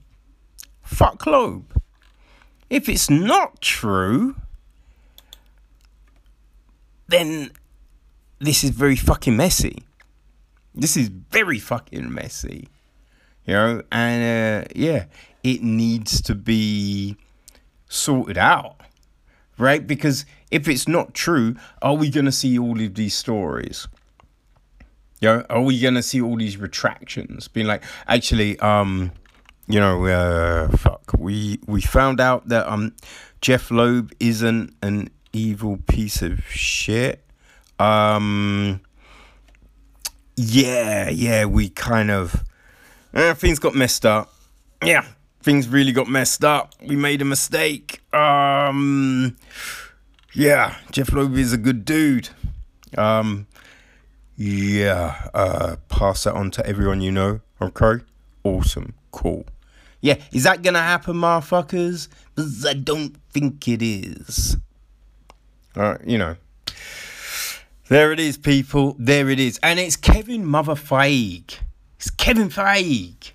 fuck Loeb. If it's not true, then this is very fucking messy. This is very fucking messy. You know, and uh, yeah, it needs to be sorted out, right? Because if it's not true, are we going to see all of these stories? You know, are we gonna see all these retractions being like, actually, um, you know, uh, fuck, we we found out that um, Jeph Loeb isn't an evil piece of shit. Um, yeah, yeah, we kind of uh, things got messed up. Yeah, things really got messed up. We made a mistake. Um, yeah, Jeph Loeb is a good dude. Um, yeah, uh, pass that on to everyone you know. Okay, awesome, cool. Yeah, is that gonna happen, motherfuckers? Because I don't think it is. Alright, you know. There it is, people. There it is. And it's Kevin Mother Feige. It's Kevin Feige.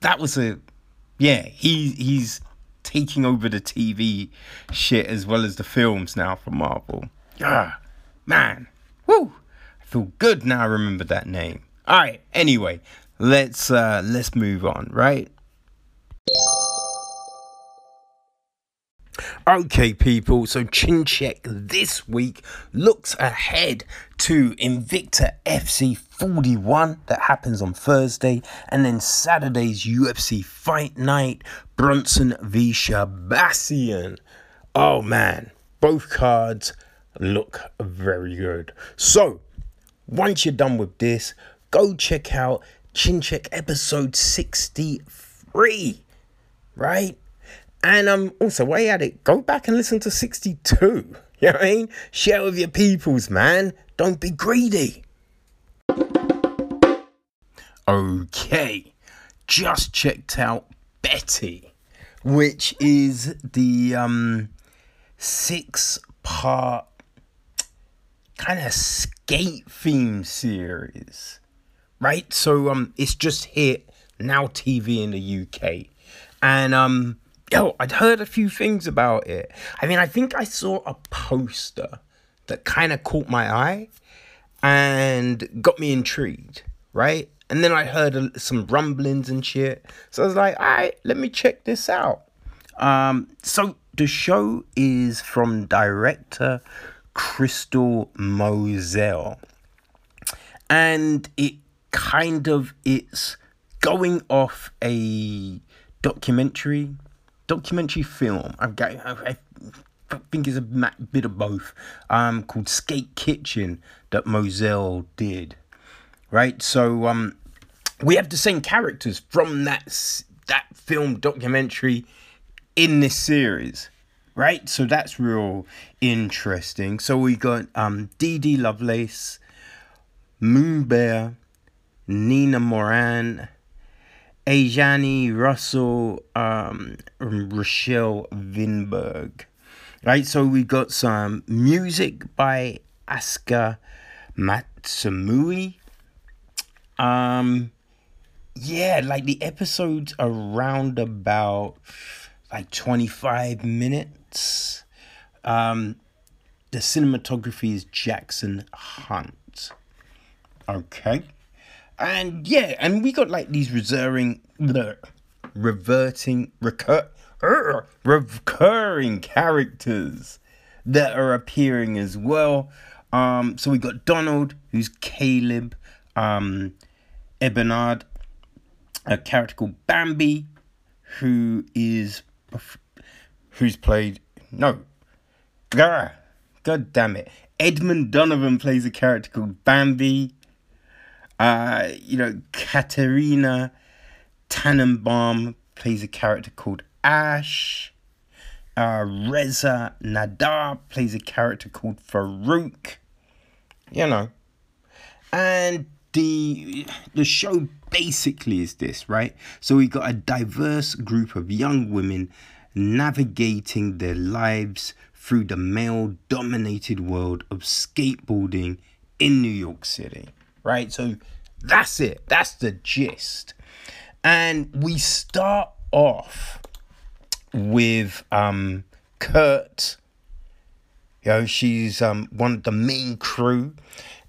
That was a yeah, he he's taking over the TV shit as well as the films now for Marvel. Ah, man. Woo! feel good now I remember that name. All right. Anyway, let's uh let's move on, right? Okay, people, so Chin Check this week looks ahead to Invicta FC 41 that happens on Thursday, and then Saturday's UFC Fight Night Brunson v Shahbazyan. Oh man, both cards look very good. So, once you're done with this, go check out Chin Check episode 63, right? And um, also, way at it, go back and listen to 62. You know what I mean? Share with your peoples, man. Don't be greedy. Okay, just checked out Betty. which is the um, six part kind of skate theme series, right? So um, it's just hit now TV in the UK, and um, yo, I'd heard a few things about it. I mean, I think I saw a poster that kind of caught my eye and got me intrigued, right? And then I heard some rumblings and shit. So I was like, all right, let me check this out. Um, so the show is from director Crystal Moselle. And it kind of it's going off a documentary documentary film. Got I, I think it's a bit of both. Um, called Skate Kitchen that Moselle did. Right, so um, we have the same characters from that that film documentary in this series right so that's real interesting so we got um Dede Lovelace Moon Bear Nina Moran Ajani Russell um Rachelle Vinberg right so we got some music by Aska Matsumiya um yeah, like the episodes around about like 25 minutes. Um, the cinematography is Jackson Hunt. Okay. And yeah, and we got like these reserving, reverting, recur, uh, recurring characters that are appearing as well. Um, so we got Donald, who's Caleb, um, Eberhardt, a character called Bambi, who is who's played no, God damn it, Edmund Donovan plays a character called Bambi. Uh, you know, Katerina Tannenbaum plays a character called Ash. Uh, Reza Nadar plays a character called Farouk. You know, and the the show basically is this, right? So we got a diverse group of young women navigating their lives through the male dominated world of skateboarding in New York City, right? So that's it. That's the gist. And we start off with um Kirt. You know, she's um one of the main crew.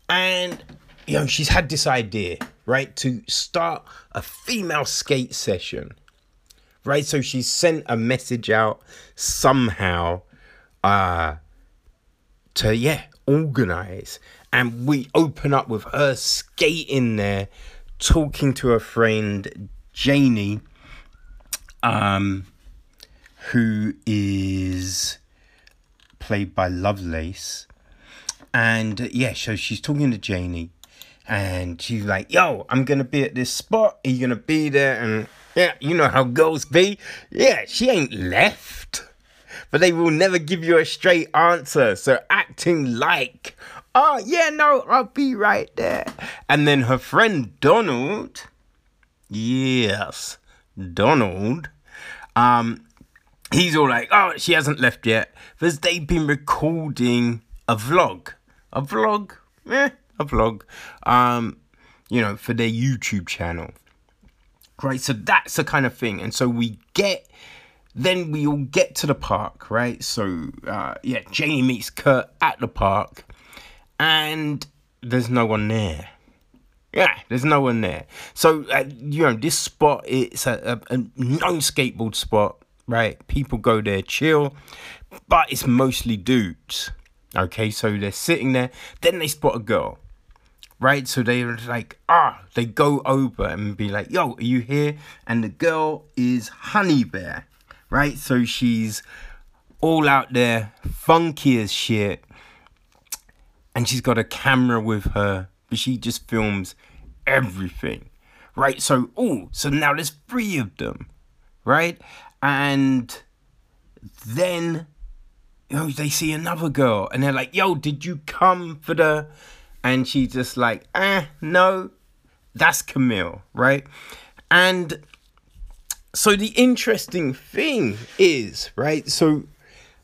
And you know, she's had this idea, right, to start a female skate session, right? So she sent a message out somehow uh, to, yeah, organize. And we open up with her skating there, talking to her friend Janie, um, who is played by Lovelace. And uh, yeah, so she's talking to Janie and she's like, "Yo, I'm gonna be at this spot. Are you gonna be there?" And yeah, you know how girls be. Yeah, she ain't left, but they will never give you a straight answer. So acting like, "Oh yeah, no, I'll be right there." And then her friend Donald, yes, Donald, um, he's all like, "Oh, she hasn't left yet," because they've been recording a vlog, a vlog. Eh, a vlog, um, you know, for their YouTube channel. Right, so that's the kind of thing, and so we get, then we all get to the park, right? So uh, yeah, Janie meets Kirt at the park, and there's no one there. Yeah, there's no one there. So uh, you know, this spot it's a, a, a known skateboard spot, right? People go there chill, but it's mostly dudes. Okay, so they're sitting there. Then they spot a girl right? So they're like, ah, they go over and be like, yo, are you here? And the girl is Honey Bear, right? So she's all out there, funky as shit. And she's got a camera with her, but she just films everything, right? So, oh, so now there's three of them, right? And then, you know, they see another girl and they're like, yo, did you come for the and she's just like, eh, no, that's Camille, right? And so the interesting thing is, right? So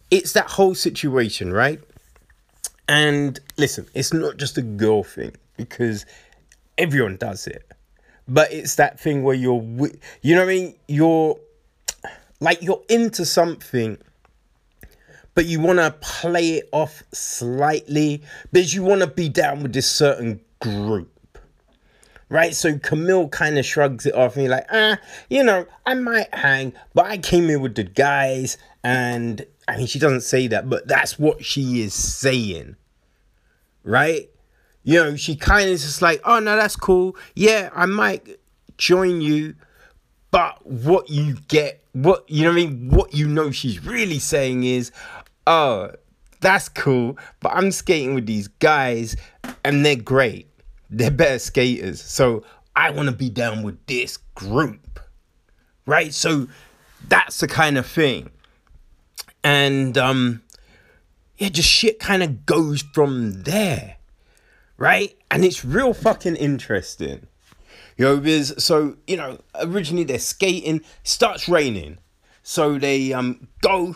it's that whole situation, right? And listen, it's not just a girl thing because everyone does it. But it's that thing where you're, you know what I mean? You're like, you're into something, but you want to play it off slightly because you want to be down with this certain group. Right, so Camille kind of shrugs it off and you're like, ah, you know, I might hang, but I came in with the guys, and I mean, she doesn't say that, but that's what she is saying. Right? You know, she kind of just like, oh, no, that's cool. Yeah, I might join you. But what you get, what, you know what I mean? What you know she's really saying is, oh, that's cool. But I'm skating with these guys and they're great. They're better skaters. So I want to be down with this group. Right? So that's the kind of thing. And um yeah, just shit kind of goes from there right? And it's real fucking interesting. You know, because so you know, originally they're skating, starts raining, so they um go,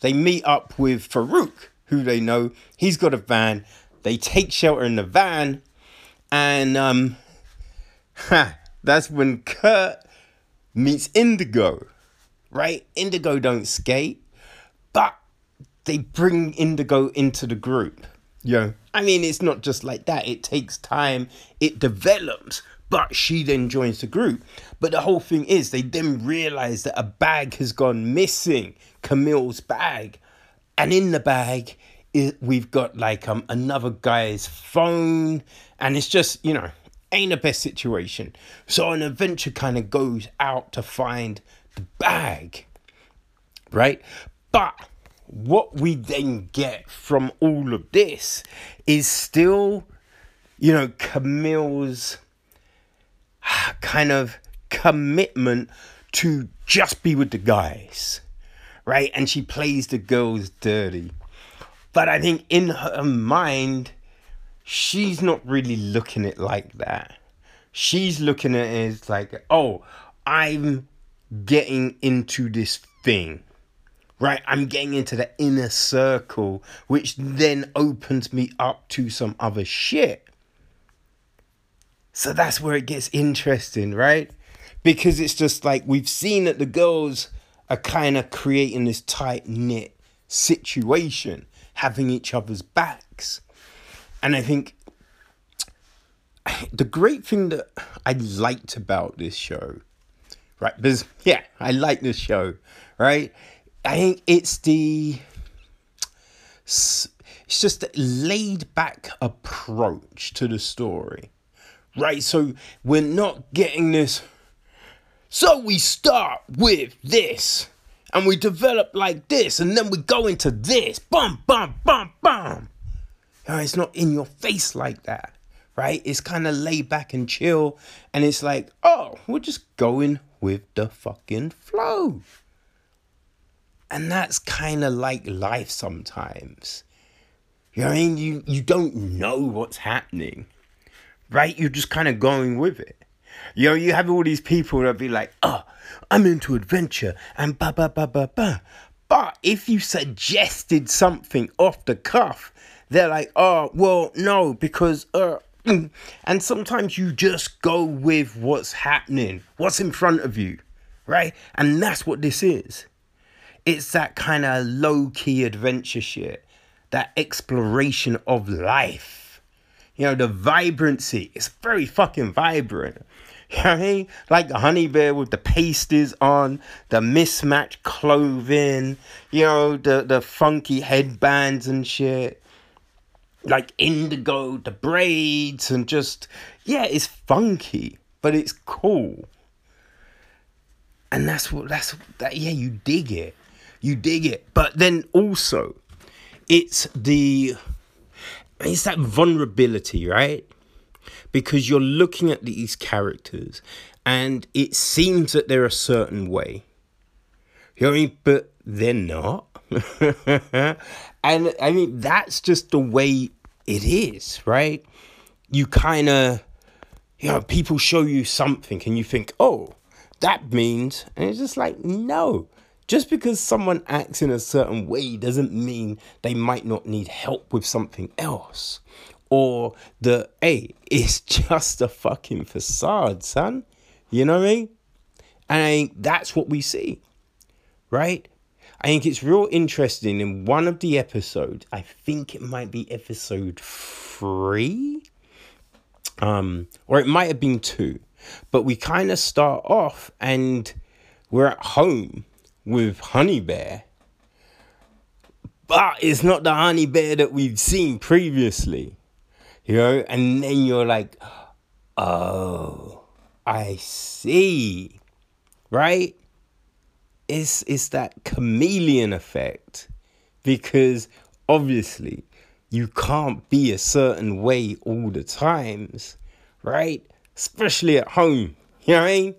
they meet up with Farouk, who they know he's got a van. They take shelter in the van, and um, ha, that's when Kirt meets Indigo, right? Indigo don't skate, but they bring Indigo into the group. Yeah. I mean, it's not just like that. It takes time, it develops, but she then joins the group. But the whole thing is, they then realize that a bag has gone missing Camille's bag. And in the bag, it, we've got like um another guy's phone. And it's just, you know, ain't the best situation. So an adventure kind of goes out to find the bag. Right? But what we then get from all of this is still, you know, Camille's ah, kind of commitment to just be with the guys, right? And she plays the girls dirty. But I think in her mind, she's not really looking at it like that. She's looking at it as like, oh, I'm getting into this thing right? I'm getting into the inner circle, which then opens me up to some other shit. So that's where it gets interesting, right? Because it's just like we've seen that the girls are kind of creating this tight knit situation, having each other's backs. And I think the great thing that I liked about this show, right? Because, yeah, I like this show, right? I think it's the it's just a laid back approach to the story. Right? So we're not getting this so we start with this and we develop like this and then we go into this. Bum bum bum bum. Know, it's not in your face like that. Right? It's kind of laid back and chill and it's like, "Oh, we're just going with the fucking flow." And that's kind of like life sometimes. You know I mean? You, you don't know what's happening, right? You're just kind of going with it. You know, you have all these people that be like, oh, I'm into adventure and ba ba ba ba ba. But if you suggested something off the cuff, they're like, oh, well, no, because, uh, mm. and sometimes you just go with what's happening, what's in front of you, right? And that's what this is it's that kind of low key adventure shit, that exploration of life. You know, the vibrancy. It's very fucking vibrant. You know what I mean? Like the honey bear with the pasties on, the mismatched clothing, you know, the, the funky headbands and shit. Like indigo, the braids, and just, yeah, it's funky, but it's cool. And that's what, that's, that, yeah, you dig it you dig it. But then also, it's the it's that vulnerability, right? Because you're looking at these characters and it seems that they're a certain way. You know what I mean? But they're not. and I mean, that's just the way it is, right? You kind of, you know, people show you something and you think, oh, that means, and it's just like, no. Just because someone acts in a certain way doesn't mean they might not need help with something else. Or the, hey, it's just a fucking facade, son. You know what I mean? And I think that's what we see, right? I think it's real interesting in one of the episodes, I think it might be episode three, um, or it might have been two, but we kind of start off and we're at home with Honey Bear. But it's not the honey bear that we've seen previously. You know, and then you're like, oh, I see. Right? It's it's that chameleon effect. Because obviously you can't be a certain way all the times, right? Especially at home. You know what I mean?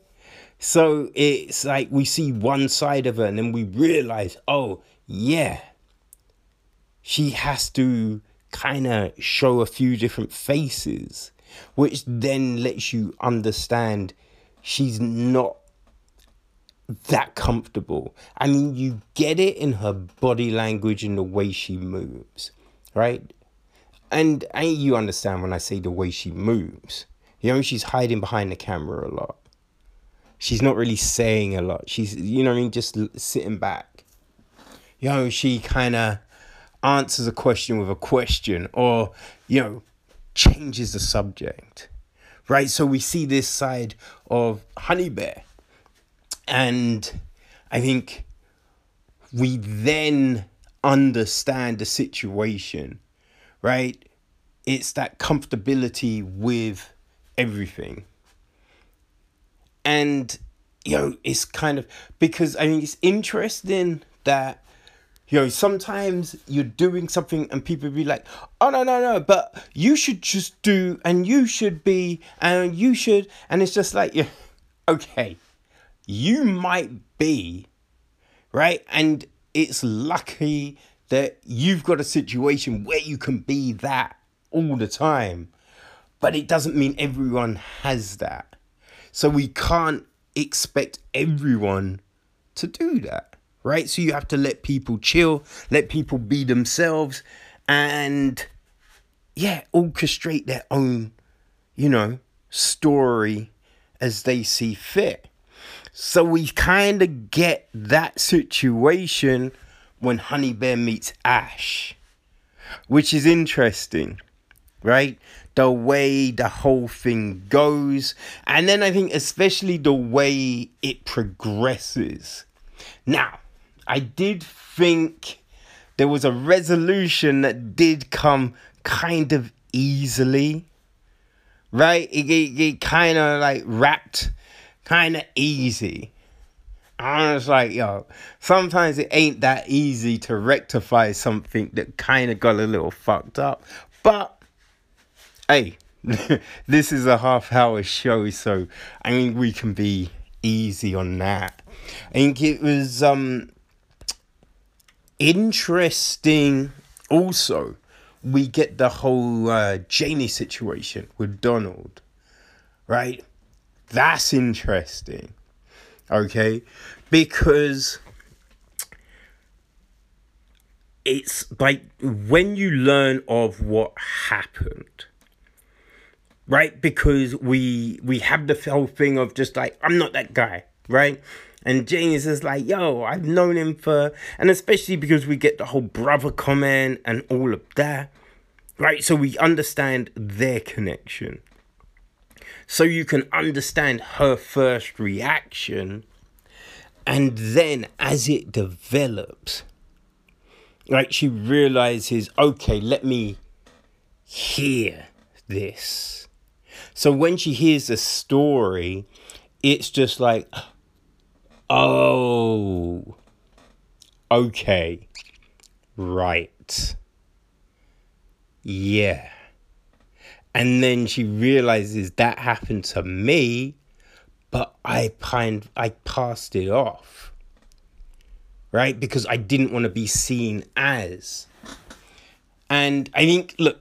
So it's like we see one side of her and then we realize, oh, yeah, she has to kind of show a few different faces, which then lets you understand she's not that comfortable. I mean, you get it in her body language and the way she moves, right? And, and you understand when I say the way she moves. You know, she's hiding behind the camera a lot she's not really saying a lot. She's, you know I mean, just sitting back. You know, she kind of answers a question with a question or, you know, changes the subject. Right? So we see this side of Honey Bear. And I think we then understand the situation, right? It's that comfortability with everything and you know it's kind of because i mean it's interesting that you know sometimes you're doing something and people be like oh no no no but you should just do and you should be and you should and it's just like yeah okay you might be right? And it's lucky that you've got a situation where you can be that all the time. But it doesn't mean everyone has that so we can't expect everyone to do that, right? So you have to let people chill, let people be themselves, and yeah, orchestrate their own, you know, story as they see fit. So we kind of get that situation when Honey Bear meets Ash, which is interesting, right? The way the whole thing goes. And then I think, especially the way it progresses. Now, I did think there was a resolution that did come kind of easily, right? It, it, it kind of like wrapped kind of easy. I was like, yo, sometimes it ain't that easy to rectify something that kind of got a little fucked up. But hey, this is a half hour show, so I mean we can be easy on that. I think it was um interesting also we get the whole uh, Janie situation with Donald, right? That's interesting, okay? Because it's like when you learn of what happened, right? Because we we have the whole thing of just like I'm not that guy, right? And James is like, yo, I've known him for, and especially because we get the whole brother comment and all of that, right? So we understand their connection. So you can understand her first reaction. And then as it develops, like she realizes, okay, let me hear this so when she hears the story, it's just like, oh, okay, right, yeah. And then she realizes that happened to me, but I kind I passed it off. Right? Because I didn't want to be seen as. And I think, look,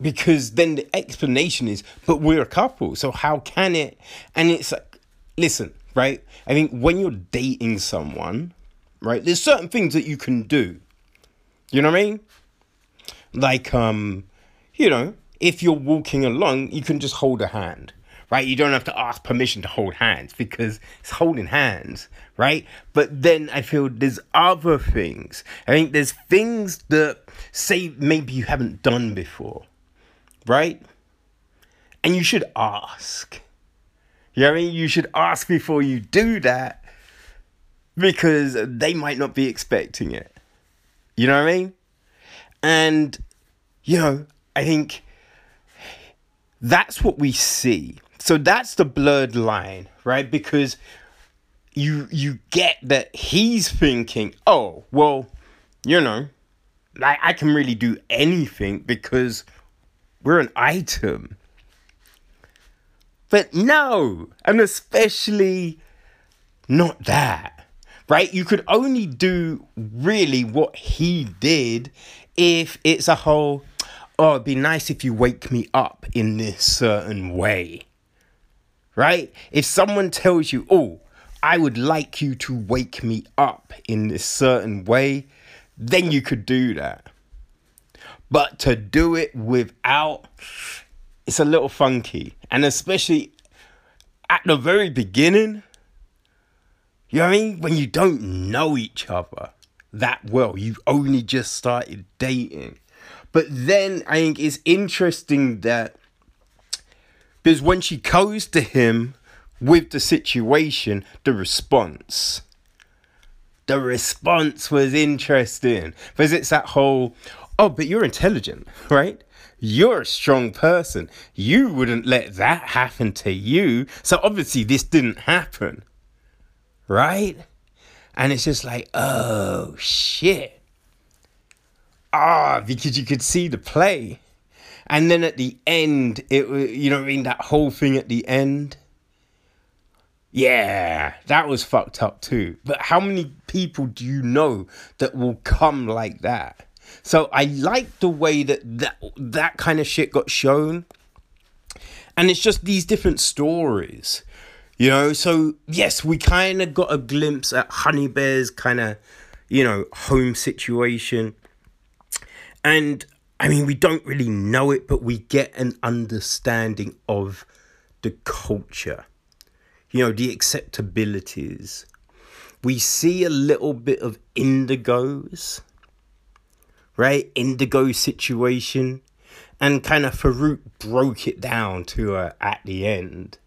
because then the explanation is, but we're a couple, so how can it? And it's like, listen, right? I think when you're dating someone, right, there's certain things that you can do. You know what I mean? Like, um, you know, if you're walking along, you can just hold a hand, right? You don't have to ask permission to hold hands because it's holding hands, right? But then I feel there's other things. I think there's things that say maybe you haven't done before, right? And you should ask. You know what I mean? You should ask before you do that because they might not be expecting it. You know what I mean? And, you know, I think that's what we see. So that's the blurred line, right? Because you you get that he's thinking, oh, well, you know, like I can really do anything because we're an item. But no, and especially not that, right? You could only do really what he did if it's a whole, oh, it'd be nice if you wake me up in this certain way, right? If someone tells you, oh, I would like you to wake me up in this certain way, then you could do that. But to do it without, it's a little funky. And especially at the very beginning, you know what I mean? When you don't know each other that well, you've only just started dating. But then I think it's interesting that because when she goes to him with the situation, the response. The response was interesting because it's that whole, oh, but you're intelligent, right? You're a strong person. You wouldn't let that happen to you. So obviously, this didn't happen, right? And it's just like, oh shit. Ah, because you could see the play. And then at the end, it you know what I mean, that whole thing at the end. Yeah, that was fucked up too. But how many people do you know that will come like that? So I like the way that that, that kind of shit got shown. And it's just these different stories. You know, so yes, we kind of got a glimpse at Honey Bear's kind of, you know, home situation. And I mean, we don't really know it, but we get an understanding of the culture, you know, the acceptabilities. We see a little bit of Indigo's, right? Indigo situation. And kind of Farouk broke it down to her at the end.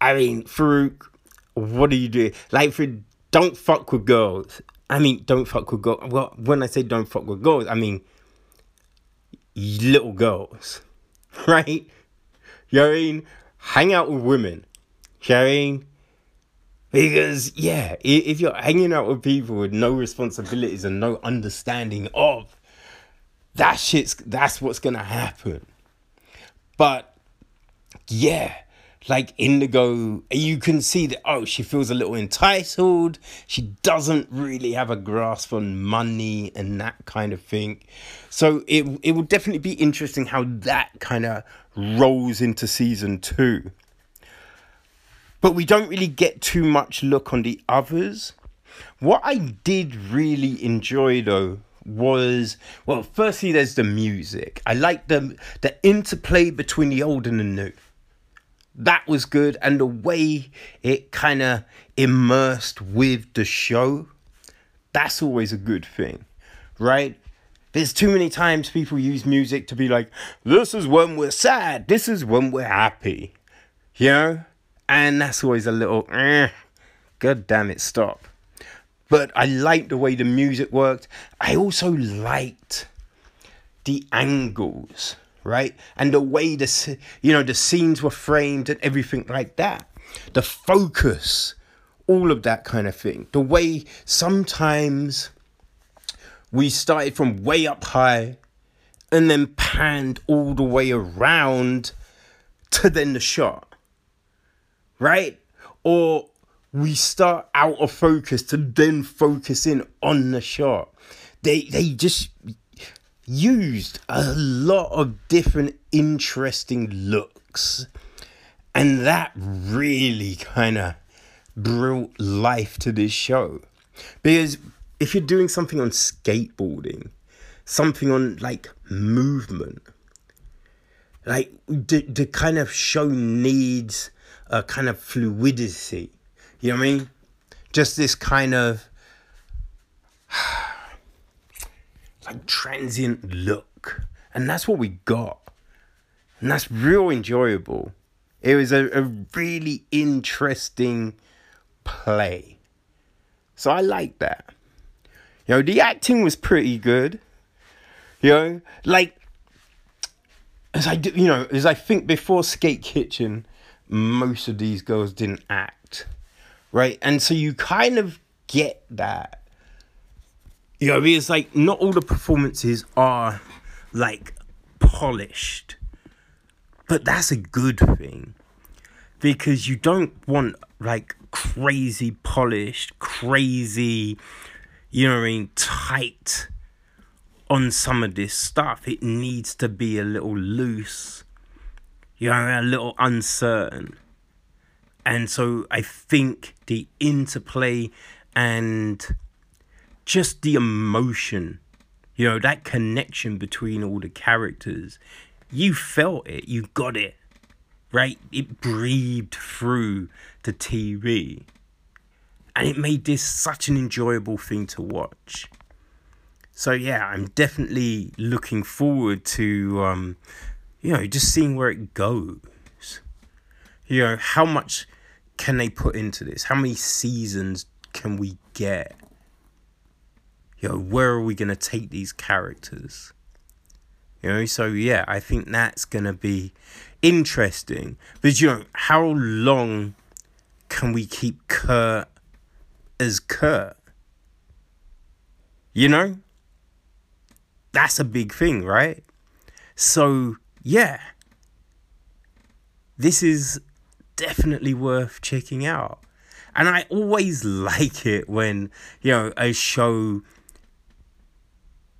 I mean, Farouk, what do you do? Like, for don't fuck with girls. I mean, don't fuck with girls. Well, when I say don't fuck with girls, I mean little girls, right? You know I mean? Hang out with women. You know I mean? Because, yeah, if you're hanging out with people with no responsibilities and no understanding of, that shit's, that's what's gonna happen. But, yeah, like Indigo, you can see that, oh, she feels a little entitled. She doesn't really have a grasp on money and that kind of thing. So it, it will definitely be interesting how that kind of rolls into season two. But we don't really get too much look on the others. What I did really enjoy though was well firstly there's the music. I like the the interplay between the old and the new. That was good and the way it kind of immersed with the show that's always a good thing right? There's too many times people use music to be like this is when we're sad. This is when we're happy. You know and that's always a little eh, god damn it stop but i liked the way the music worked i also liked the angles right? And the way the you know the scenes were framed and everything like that, the focus, all of that kind of thing. The way sometimes we started from way up high and then panned all the way around to then the shot, right? Or we start out of focus to then focus in on the shot. They they just used a lot of different interesting looks And that really kind of brought life to this show. Because if you're doing something on skateboarding, something on like movement, like the, the kind of show needs a kind of fluidity. You know what I mean? Just this kind of like transient look. And that's what we got. And that's real enjoyable. It was a, a really interesting play. So I like that. You know, the acting was pretty good. You know, like as I do, you know, as I think before Skate Kitchen, most of these girls didn't act, right? And so you kind of get that. You know, it's like not all the performances are like polished, but that's a good thing because you don't want like crazy polished, crazy, you know what I mean, tight on some of this stuff. It needs to be a little loose, you know, a little uncertain. And so I think the interplay and just the emotion, you know, that connection between all the characters, you felt it, you got it, right? It breathed through the TV. And it made this such an enjoyable thing to watch. So yeah, I'm definitely looking forward to um, you know, just seeing where it goes. You know, how much can they put into this? How many seasons can we get? You know, where are we gonna take these characters? You know, so yeah, I think that's gonna be interesting. But you know, how long can we keep Kirt as Kirt? You know? That's a big thing, right? So, yeah. This is definitely worth checking out. And I always like it when, you know, a show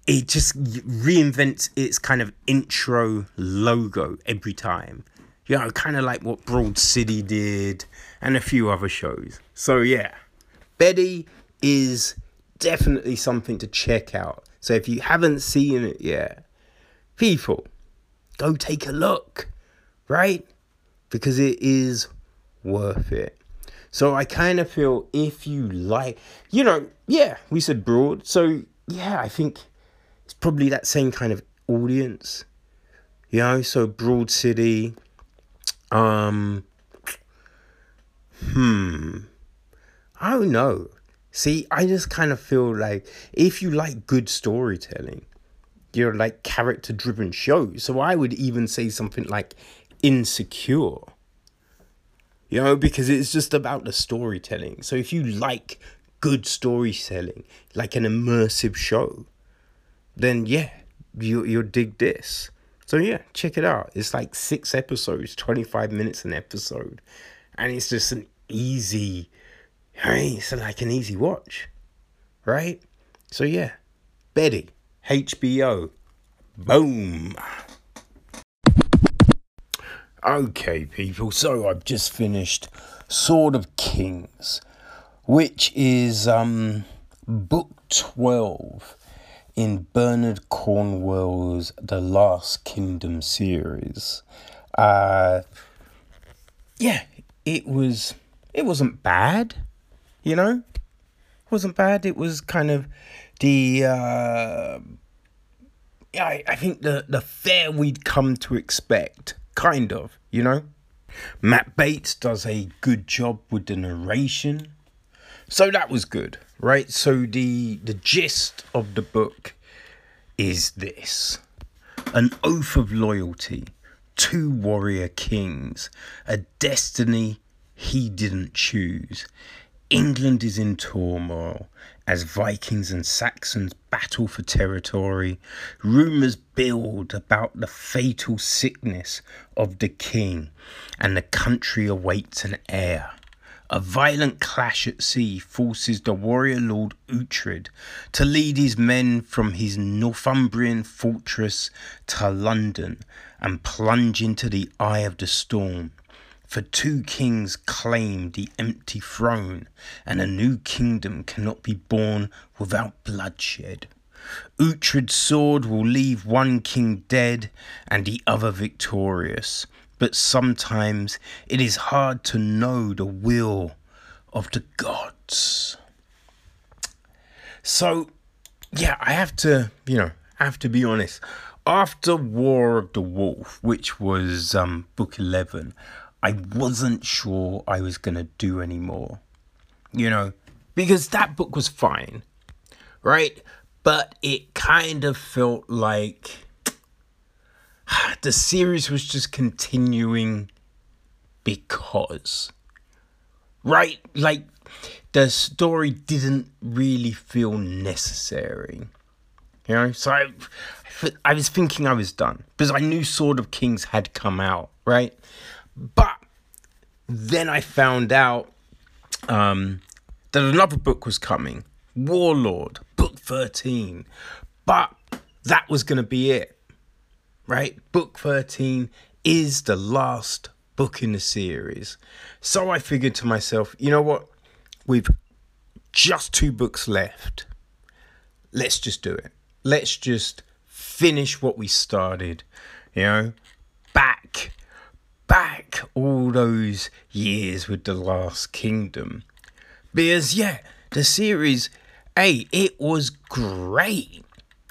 it just reinvents its kind of intro logo every time. You know, kind of like what Broad City did and a few other shows. So yeah, Betty is definitely something to check out. So if you haven't seen it yet, people, go take a look, right? Because it is worth it. So I kind of feel if you like, you know, yeah, we said broad. So yeah, I think it's probably that same kind of audience. You know, so Broad City, um, hmm, I don't know. See, I just kind of feel like if you like good storytelling, you're like character driven shows. So I would even say something like Insecure. You know, because it's just about the storytelling. So if you like good storytelling, like an immersive show, then yeah, you you'll dig this. So yeah, check it out. It's like six episodes, 25 minutes an episode. And it's just an easy, right? It's like an easy watch. Right? So yeah. Betty, HBO. Boom. Okay, people, so I've just finished Sword of Kings, which is um book 12 in Bernard Cornwell's The Last Kingdom series. Uh, yeah, it was. It wasn't bad, you know. It wasn't bad. It was kind of the. Uh, I I think the the fare we'd come to expect, kind of, you know. Matt Bates does a good job with the narration. So that was good, right? So the the gist of the book is this. An oath of loyalty, two warrior kings, a destiny he didn't choose. England is in turmoil as Vikings and Saxons battle for territory. Rumours build about the fatal sickness of the king, and the country awaits an heir. A violent clash at sea forces the warrior lord Uhtred to lead his men from his Northumbrian fortress to London and plunge into the eye of the storm For two kings claim the empty throne, and a new kingdom cannot be born without bloodshed. Uhtred's sword will leave one king dead and the other victorious, but sometimes it is hard to know the will of the gods. So, yeah, I have to, you know, I have to be honest. After War of the Wolf, which was um, book 11, I wasn't sure I was going to do anymore. You know, because that book was fine, right? But it kind of felt like the series was just continuing because, right? Like, the story didn't really feel necessary. You know, so I, I was thinking I was done because I knew Sword of Kings had come out, right? But then I found out um, that another book was coming Warlord, book 13. But that was going to be it, right? Book 13 is the last book in the series. So I figured to myself, you know what? We've just two books left. Let's just do it. Let's just finish what we started, you know? Back, back all those years with The Last Kingdom. Because, yeah, the series, hey, it was great.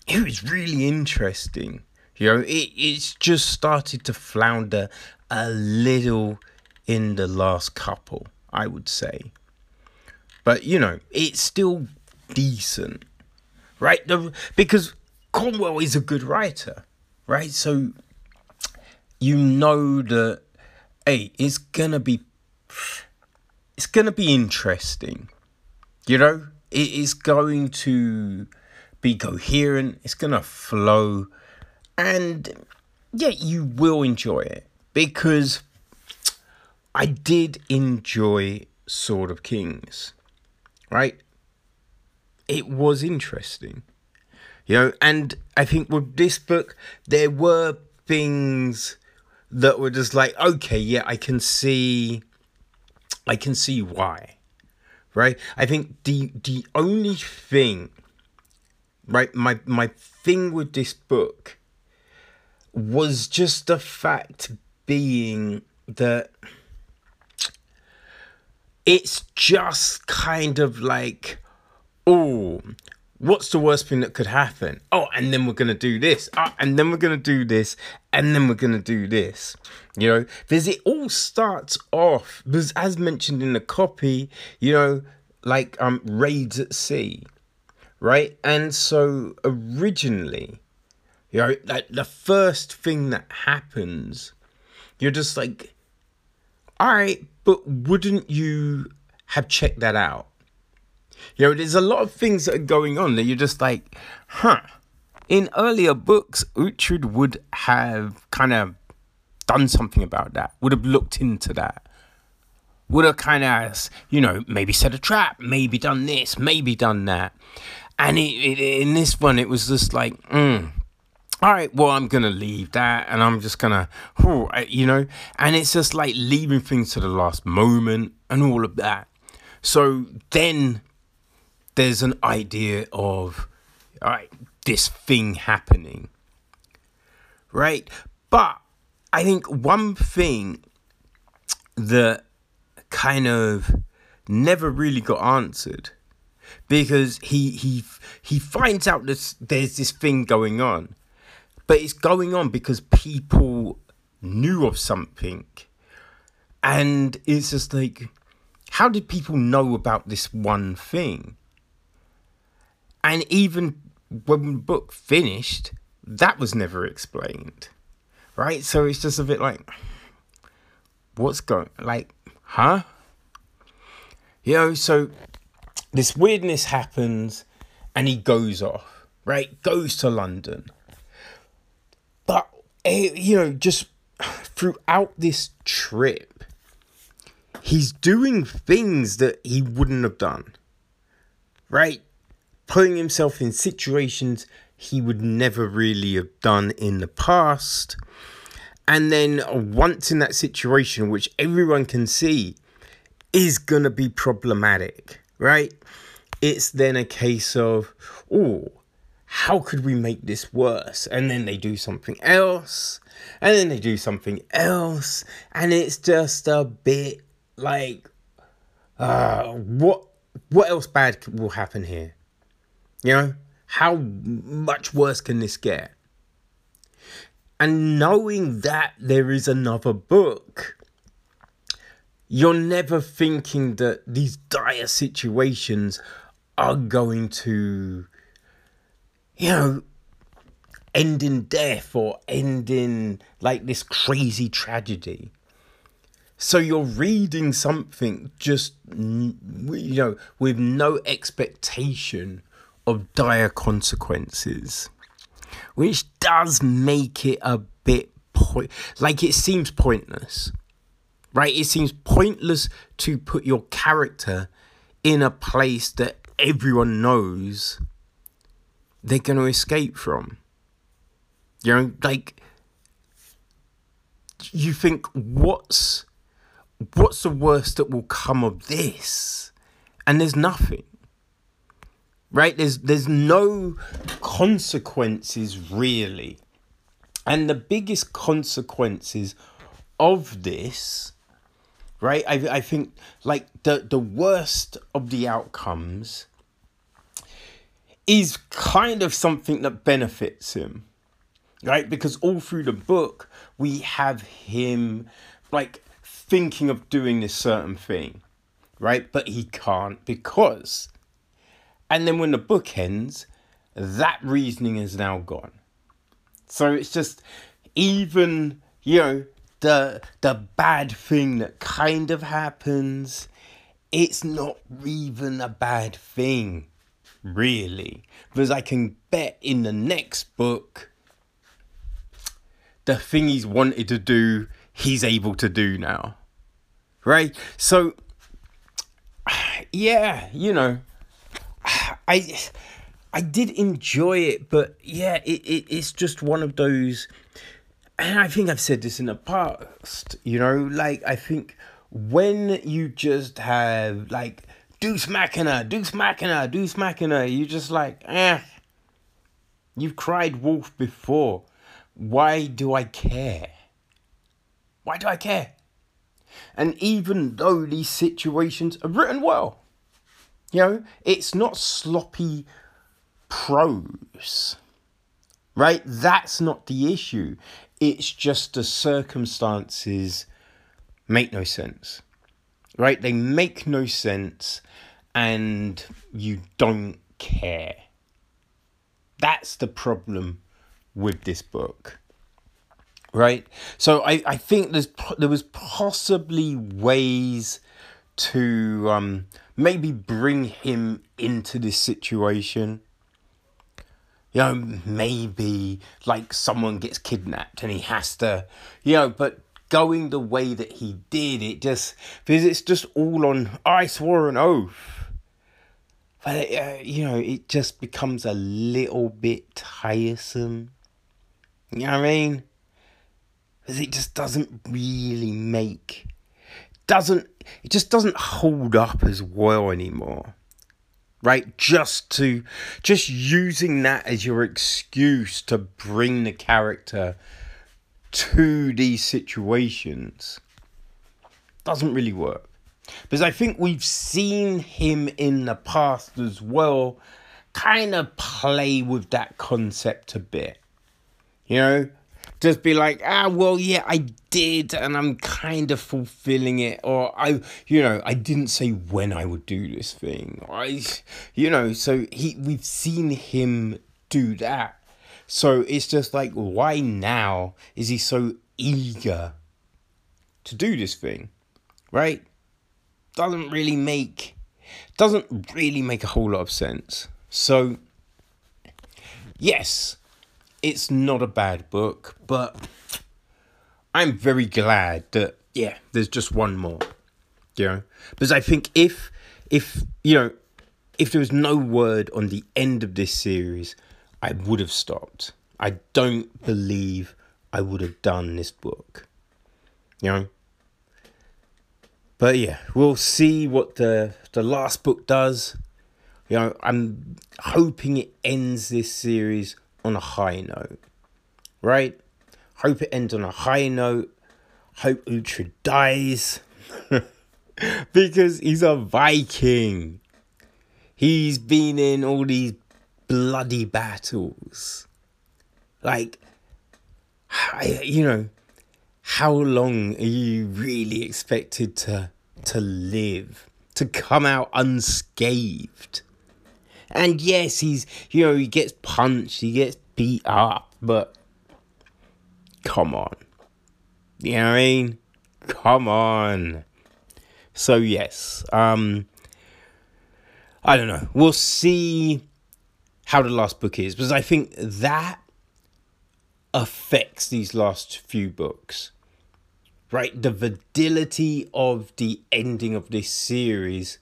It was really interesting. You know, it, it's just started to flounder a little in the last couple, I would say. But you know, it's still decent, right? The, because Cornwell is a good writer, right? So you know that hey, it's gonna be it's gonna be interesting. You know, it is going to be coherent. It's gonna flow, and yeah, you will enjoy it because I did enjoy Sword of Kings right? It was interesting, you know, and I think with this book, there were things that were just like, okay, yeah, I can see, I can see why, right? I think the the only thing, right, my my thing with this book was just the fact being that it's just kind of like, oh, what's the worst thing that could happen? Oh, and then we're gonna do this. Oh, and then we're gonna do this, and then we're gonna do this. You know, because it all starts off because as mentioned in the copy, you know, like um raids at sea. Right? And so originally, you know, like the first thing that happens, you're just like, all right, but wouldn't you have checked that out? You know, there's a lot of things that are going on that you're just like, huh. In earlier books, Uhtred would have kind of done something about that, would have looked into that, would have kind of, you know, maybe set a trap, maybe done this, maybe done that. And it, it, in this one, it was just like, mm, all right, well, I'm going to leave that and I'm just going to, you know, and it's just like leaving things to the last moment and all of that. So then there's an idea of, right, this thing happening, right? But I think one thing that kind of never really got answered because he he he finds out that there's this thing going on but it's going on because people knew of something. And it's just like, how did people know about this one thing? And even when the book finished, that was never explained. Right? So it's just a bit like, what's going like, huh? You know, so this weirdness happens and he goes off, right? Goes to London Eh, you know, just throughout this trip, he's doing things that he wouldn't have done. Right? Putting himself in situations he would never really have done in the past. And then once in that situation, which everyone can see is going to be problematic, right? It's then a case of, oh, how could we make this worse? And then they do something else, and then they do something else, and it's just a bit like, uh, what what else bad will happen here? You know, how much worse can this get? And knowing that there is another book, you're never thinking that these dire situations are going to, you know, end in death or end in like this crazy tragedy. So you're reading something just, you know, with no expectation of dire consequences, which does make it a bit point like it seems pointless, right? It seems pointless to put your character in a place that everyone knows they're going to escape from. You know, like you think what's what's the worst that will come of this? And there's nothing. Right? There's there's no consequences really. And the biggest consequences of this, right? I I think like the the worst of the outcomes is kind of something that benefits him. Right? Because all through the book we have him like thinking of doing this certain thing, right? But he can't because. And then when the book ends, that reasoning is now gone. So it's just even, you know, the the bad thing that kind of happens, it's not even a bad thing, really. Because I can bet in the next book the thing he's wanted to do he's able to do now. Right? So yeah, you know, I I did enjoy it, but yeah, it, it it's just one of those and I think I've said this in the past, you know, like I think when you just have like Deus Machina, Deus Machina, Deus Machina, you just like, eh. You've cried wolf before. Why do I care? Why do I care? And even though these situations are written well, you know, it's not sloppy prose, right? That's not the issue. It's just the circumstances make no sense, right? They make no sense and you don't care. That's the problem with this book right so i i think there's there was possibly ways to um maybe bring him into this situation. You know maybe like someone gets kidnapped and he has to you know but going the way that he did it just because it's just all on i swore an oath. But uh, you know it just becomes a little bit tiresome. You know what i mean? Because it just doesn't really make doesn't it just doesn't hold up as well anymore right? Just to just using that as your excuse to bring the character to these situations doesn't really work. Because i think we've seen him in the past as well kind of play with that concept a bit you know just be like, ah, well, yeah, I did, and I'm kind of fulfilling it, or I, you know, I didn't say when I would do this thing, I, you know, so he, we've seen him do that, so it's just like, why now is he so eager to do this thing, right? Doesn't really make, doesn't really make a whole lot of sense. So, yes it's not a bad book, but I'm very glad that yeah, there's just one more. You know, because I think if if you know if there was no word on the end of this series, I would have stopped. I don't believe I would have done this book. You know? But yeah, we'll see what the the last book does. You know, I'm hoping it ends this series on a high note. Right? Hope it ends on a high note. Hope Uhtred dies. because he's a Viking. He's been in all these bloody battles. Like, you know, how long are you really expected to to live, to come out unscathed? And yes, he's you know he gets punched, he gets beat up, but come on, you know what I mean? Come on. So yes, um, I don't know. We'll see how the last book is because I think that affects these last few books. Right? The validity of the ending of this series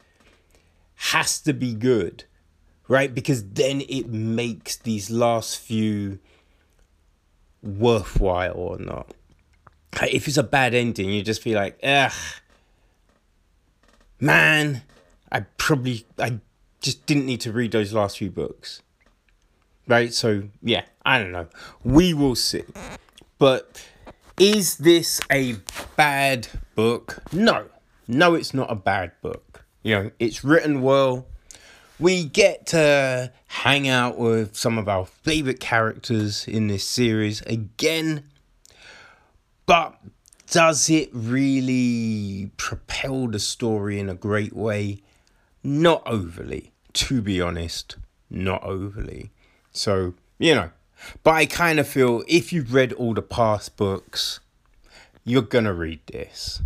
has to be good. Right? Because then it makes these last few worthwhile or not. If it's a bad ending, you just be like, ugh, man, I probably, I just didn't need to read those last few books. Right? So, yeah, I don't know. We will see. But is this a bad book? No. No, it's not a bad book. You know, it's written well. We get to hang out with some of our favorite characters in this series again. But does it really propel the story in a great way? Not overly, to be honest. Not overly. So, you know, but I kind of feel if you've read all the past books, you're going to read this,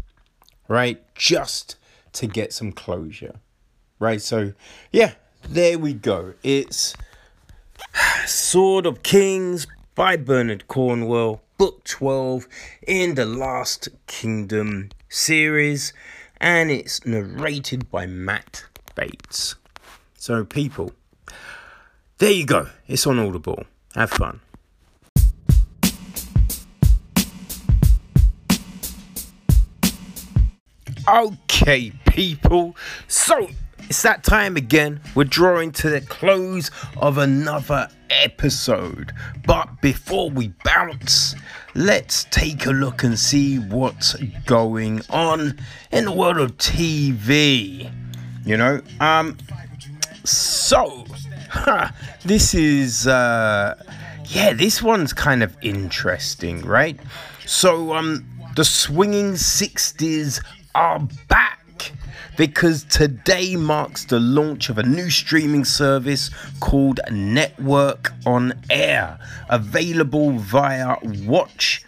right? Just to get some closure, right? So, yeah, there we go. It's Sword of Kings by Bernard Cornwell, book 12 in the Last Kingdom series, and it's narrated by Matt Bates. So, people, there you go. It's on Audible. Have fun. Okay, people. So it's that time again. We're drawing to the close of another episode. But before we bounce, let's take a look and see what's going on in the world of TV. You know, um, so this is uh yeah, this one's kind of interesting, right? So um the swinging 60s are back because today marks the launch of a new streaming service called Network on Air, available via Watch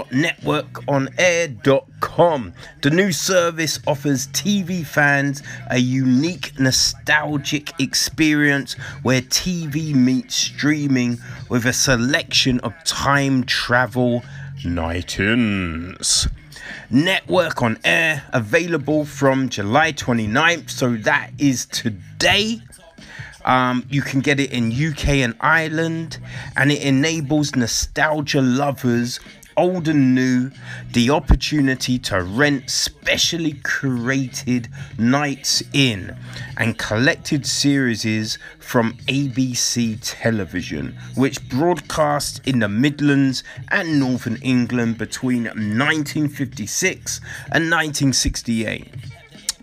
networkonair.com. The new service offers TV fans a unique nostalgic experience where TV meets streaming with a selection of time travel night ins. Network on Air available from July 29th, so that is today. Um, you can get it in UK and Ireland, and it enables nostalgia lovers old and new, the opportunity to rent specially curated nights in and collected series from ABC Television, which broadcast in the Midlands and Northern England between 1956 and 1968.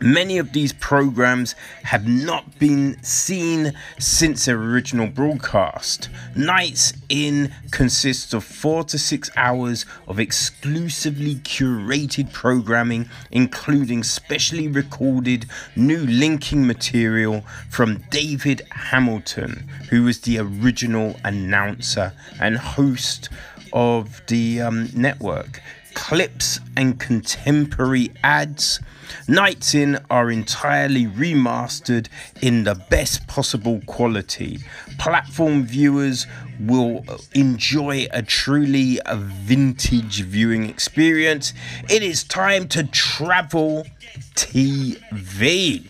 Many of these programs have not been seen since their original broadcast. Nights In consists of four to six hours of exclusively curated programming, including specially recorded new linking material from David Hamilton, who was the original announcer and host of the um, network clips and contemporary ads. Nights In are entirely remastered in the best possible quality. Platform viewers will enjoy a truly vintage viewing experience. It is time to travel TV.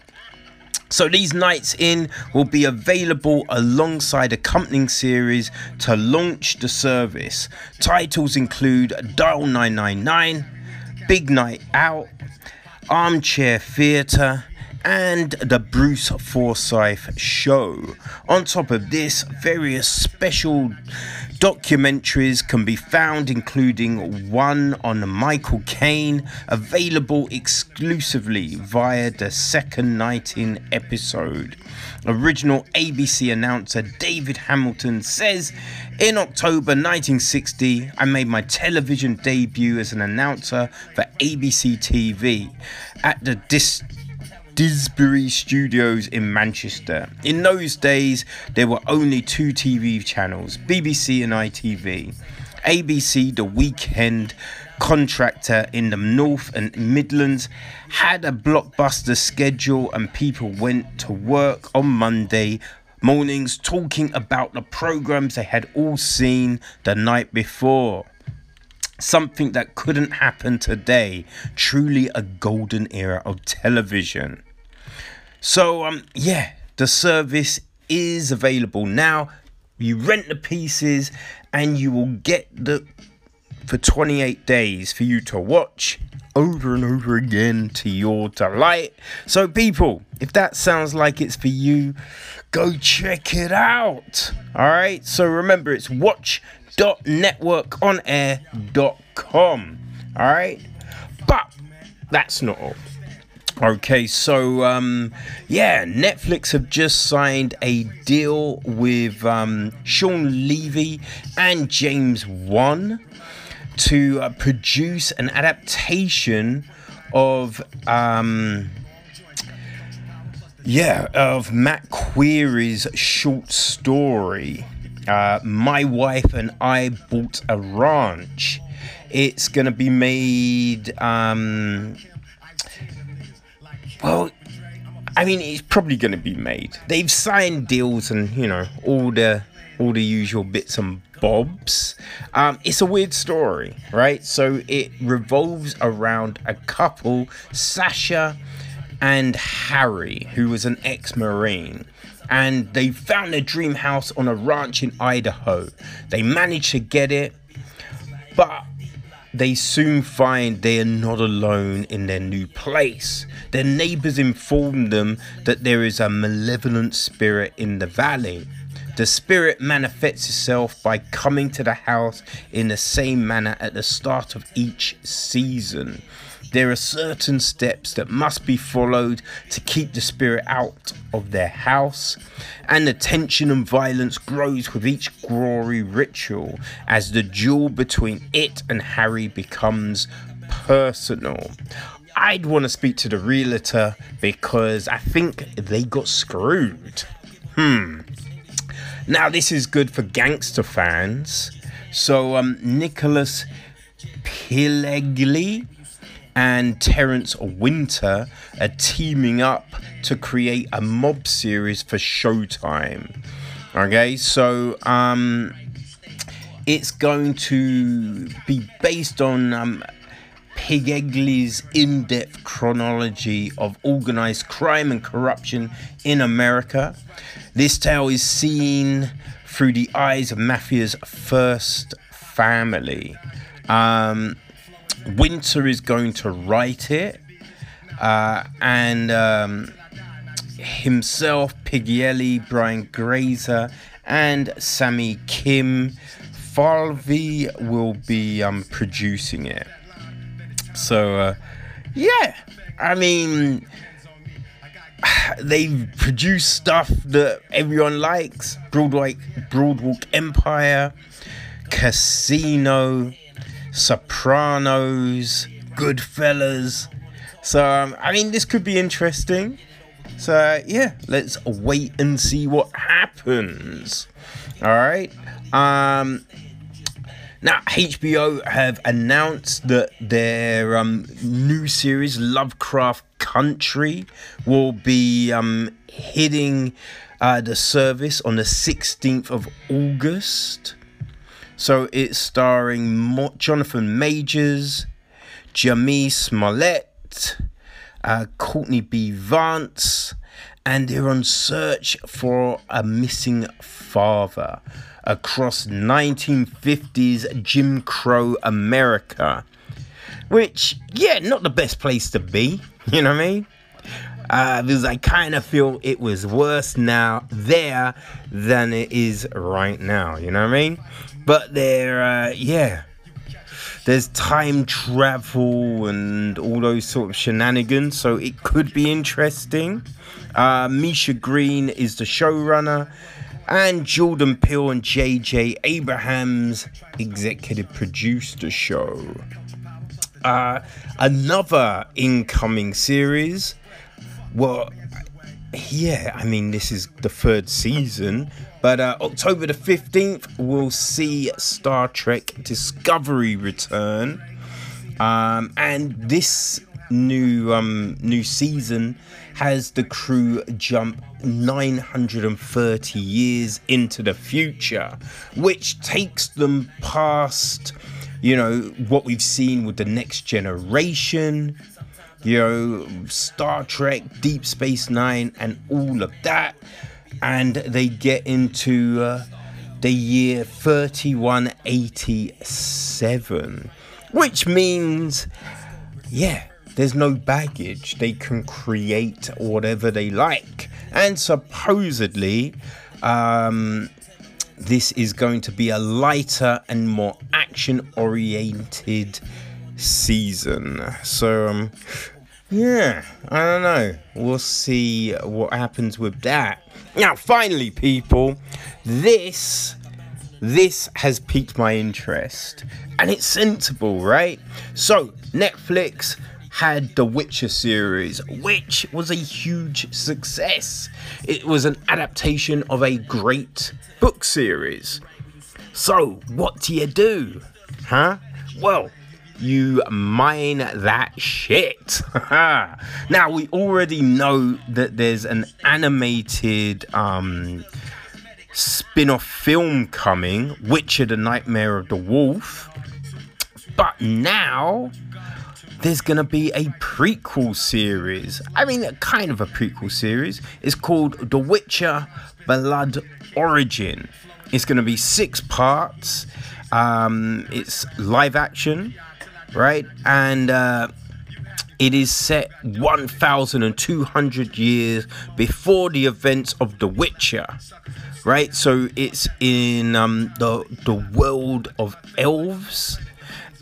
So these nights in will be available alongside accompanying series to launch the service. Titles include Dial 999, Big Night Out, Armchair Theatre, and the Bruce Forsyth Show. On top of this, various special documentaries can be found, including one on Michael Caine, available exclusively via the second night in episode. Original ABC announcer David Hamilton says In October 1960, I made my television debut as an announcer for ABC TV at the Dis- Didsbury Studios in Manchester. In those days, there were only two TV channels BBC and ITV. ABC, the weekend contractor in the North and Midlands, had a blockbuster schedule, and people went to work on Monday mornings talking about the programs they had all seen the night before something that couldn't happen today. Truly a golden era of television. So um yeah, the service is available now. You rent the pieces and you will get the for 28 days for you to watch over and over again to your delight. So people, if that sounds like it's for you, go check it out. All right? So remember it's watch.networkonair.com. All right? But that's not all. Okay, so um, yeah, Netflix have just signed a deal with um, Shawn Levy and James Wan to uh, produce an adaptation of um, yeah of Matt Query's short story. Uh, My wife and I bought a ranch. It's gonna be made. Um, well, I mean, it's probably going to be made. They've signed deals and you know all the all the usual bits and bobs. Um, it's a weird story, right? So it revolves around a couple, Sasha and Harry, who was an ex-marine. And they found their dream house on a ranch in Idaho. They managed to get it, but they soon find they are not alone in their new place. Their neighbors inform them that there is a malevolent spirit in the valley. The spirit manifests itself by coming to the house in the same manner at the start of each season. There are certain steps that must be followed to keep the spirit out of their house, and the tension and violence grows with each gory ritual as the duel between it and Harry becomes personal. I'd want to speak to the realtor because I think they got screwed. Hmm. Now, this is good for gangster fans. So, um, Nicholas Pileggi and Terence Winter are teaming up to create a mob series for Showtime. Okay, so um, it's going to be based on um, Pileggi's in depth chronology of organized crime and corruption in America. This tale is seen through the eyes of Mafia's first family. Um, Winter is going to write it, uh, and um, himself, Pileggi, Brian Grazer, and Samie Kim Falvey will be um, producing it. So, uh, yeah, I mean, they produce stuff that everyone likes Broadwalk, Broadwalk Empire, Casino, Sopranos, Goodfellas. So, um, I mean, this could be interesting. So, uh, yeah, let's wait and see what happens. All right. Um, now, HBO have announced that their um, new series, Lovecraft Country, will be um, hitting uh, the service on the 16th of August. So it's starring Mo- Jonathan Majors, Jurnee Smollett, uh, Courtney B. Vance, and they're on search for a missing father across 1950s Jim Crow America. Which, yeah, not the best place to be, you know what I mean? Uh, because I kind of feel it was worse now there than it is right now, you know what I mean? But there, uh, yeah, there's time travel and all those sort of shenanigans, so it could be interesting. Uh, Misha Green is the showrunner, and Jordan Peele and J.J. Abrams executive produced the show. Uh, another incoming series. Well, yeah, I mean, this is the third season, but uh, October the 15th, we'll see Star Trek Discovery return. Um, and this new um, new season has the crew jump 930 years into the future, which takes them past, you know, what we've seen with the next generation, you know, Star Trek, Deep Space Nine, and all of that. And they get into uh, the year 3187, which means, yeah, there's no baggage. They can create whatever they like. And supposedly, um, this is going to be a lighter and more action oriented season. So, um, yeah, I don't know. We'll see what happens with that. Now, finally, people, this this has piqued my interest and it's sensible, right? So, Netflix had the Witcher series, which was a huge success. It was an adaptation of a great book series. So, what do you do? Huh? Well, you mine that shit. now, we already know that there's an animated um, spin off film coming, Witcher the Nightmare of the Wolf. But now there's gonna be a prequel series. I mean, kind of a prequel series. It's called The Witcher Blood Origin. It's gonna be six parts. Um, it's live action, right? And uh, it is set 1,200 years before the events of The Witcher, right? So it's in um, the the world of elves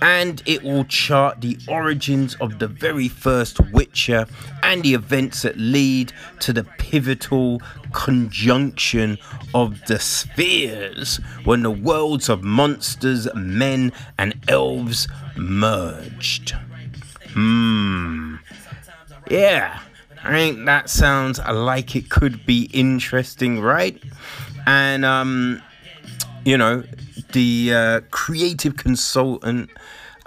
and it will chart the origins of the very first Witcher and the events that lead to the pivotal conjunction of the spheres when the worlds of monsters, men, and elves merged. Hmm. Yeah, I think that sounds like it could be interesting, right? And, um, you know, the uh, creative consultant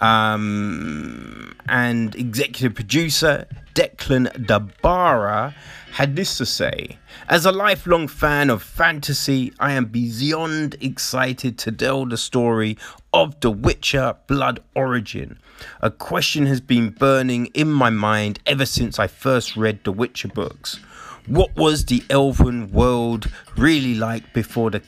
um, and executive producer Declan de Barra had this to say As a lifelong fan of fantasy, I am beyond excited to tell the story of The Witcher Blood Origin. A question has been burning in my mind ever since I first read the Witcher books. What was the elven world really like before the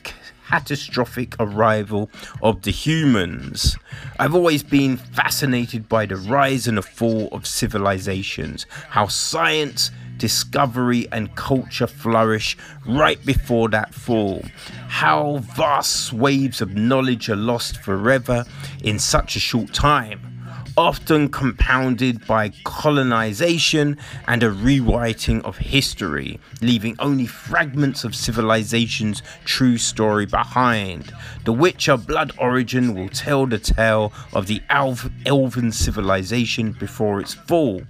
catastrophic arrival of the humans. I've always been fascinated by the rise and the fall of civilizations, how science, discovery, and culture flourish right before that fall, how vast swathes of knowledge are lost forever in such a short time often compounded by colonization and a rewriting of history, leaving only fragments of civilization's true story behind. The Witcher Blood Origin will tell the tale of the elven civilization before its fall,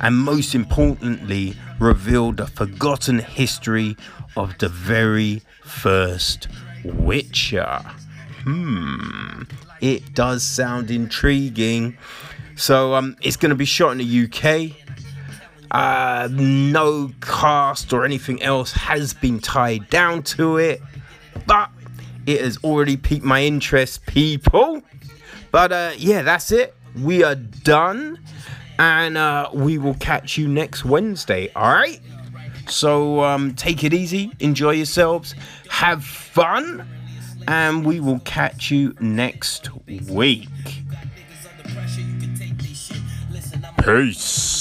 and most importantly, reveal the forgotten history of the very first Witcher. Hmm, it does sound intriguing. So um, it's going to be shot in the UK. Uh, no cast or anything else has been tied down to it, but it has already piqued my interest, people. But uh, yeah, that's it. We are done, and uh, we will catch you next Wednesday. All right. So um, take it easy, enjoy yourselves, have fun, and we will catch you next week. Peace.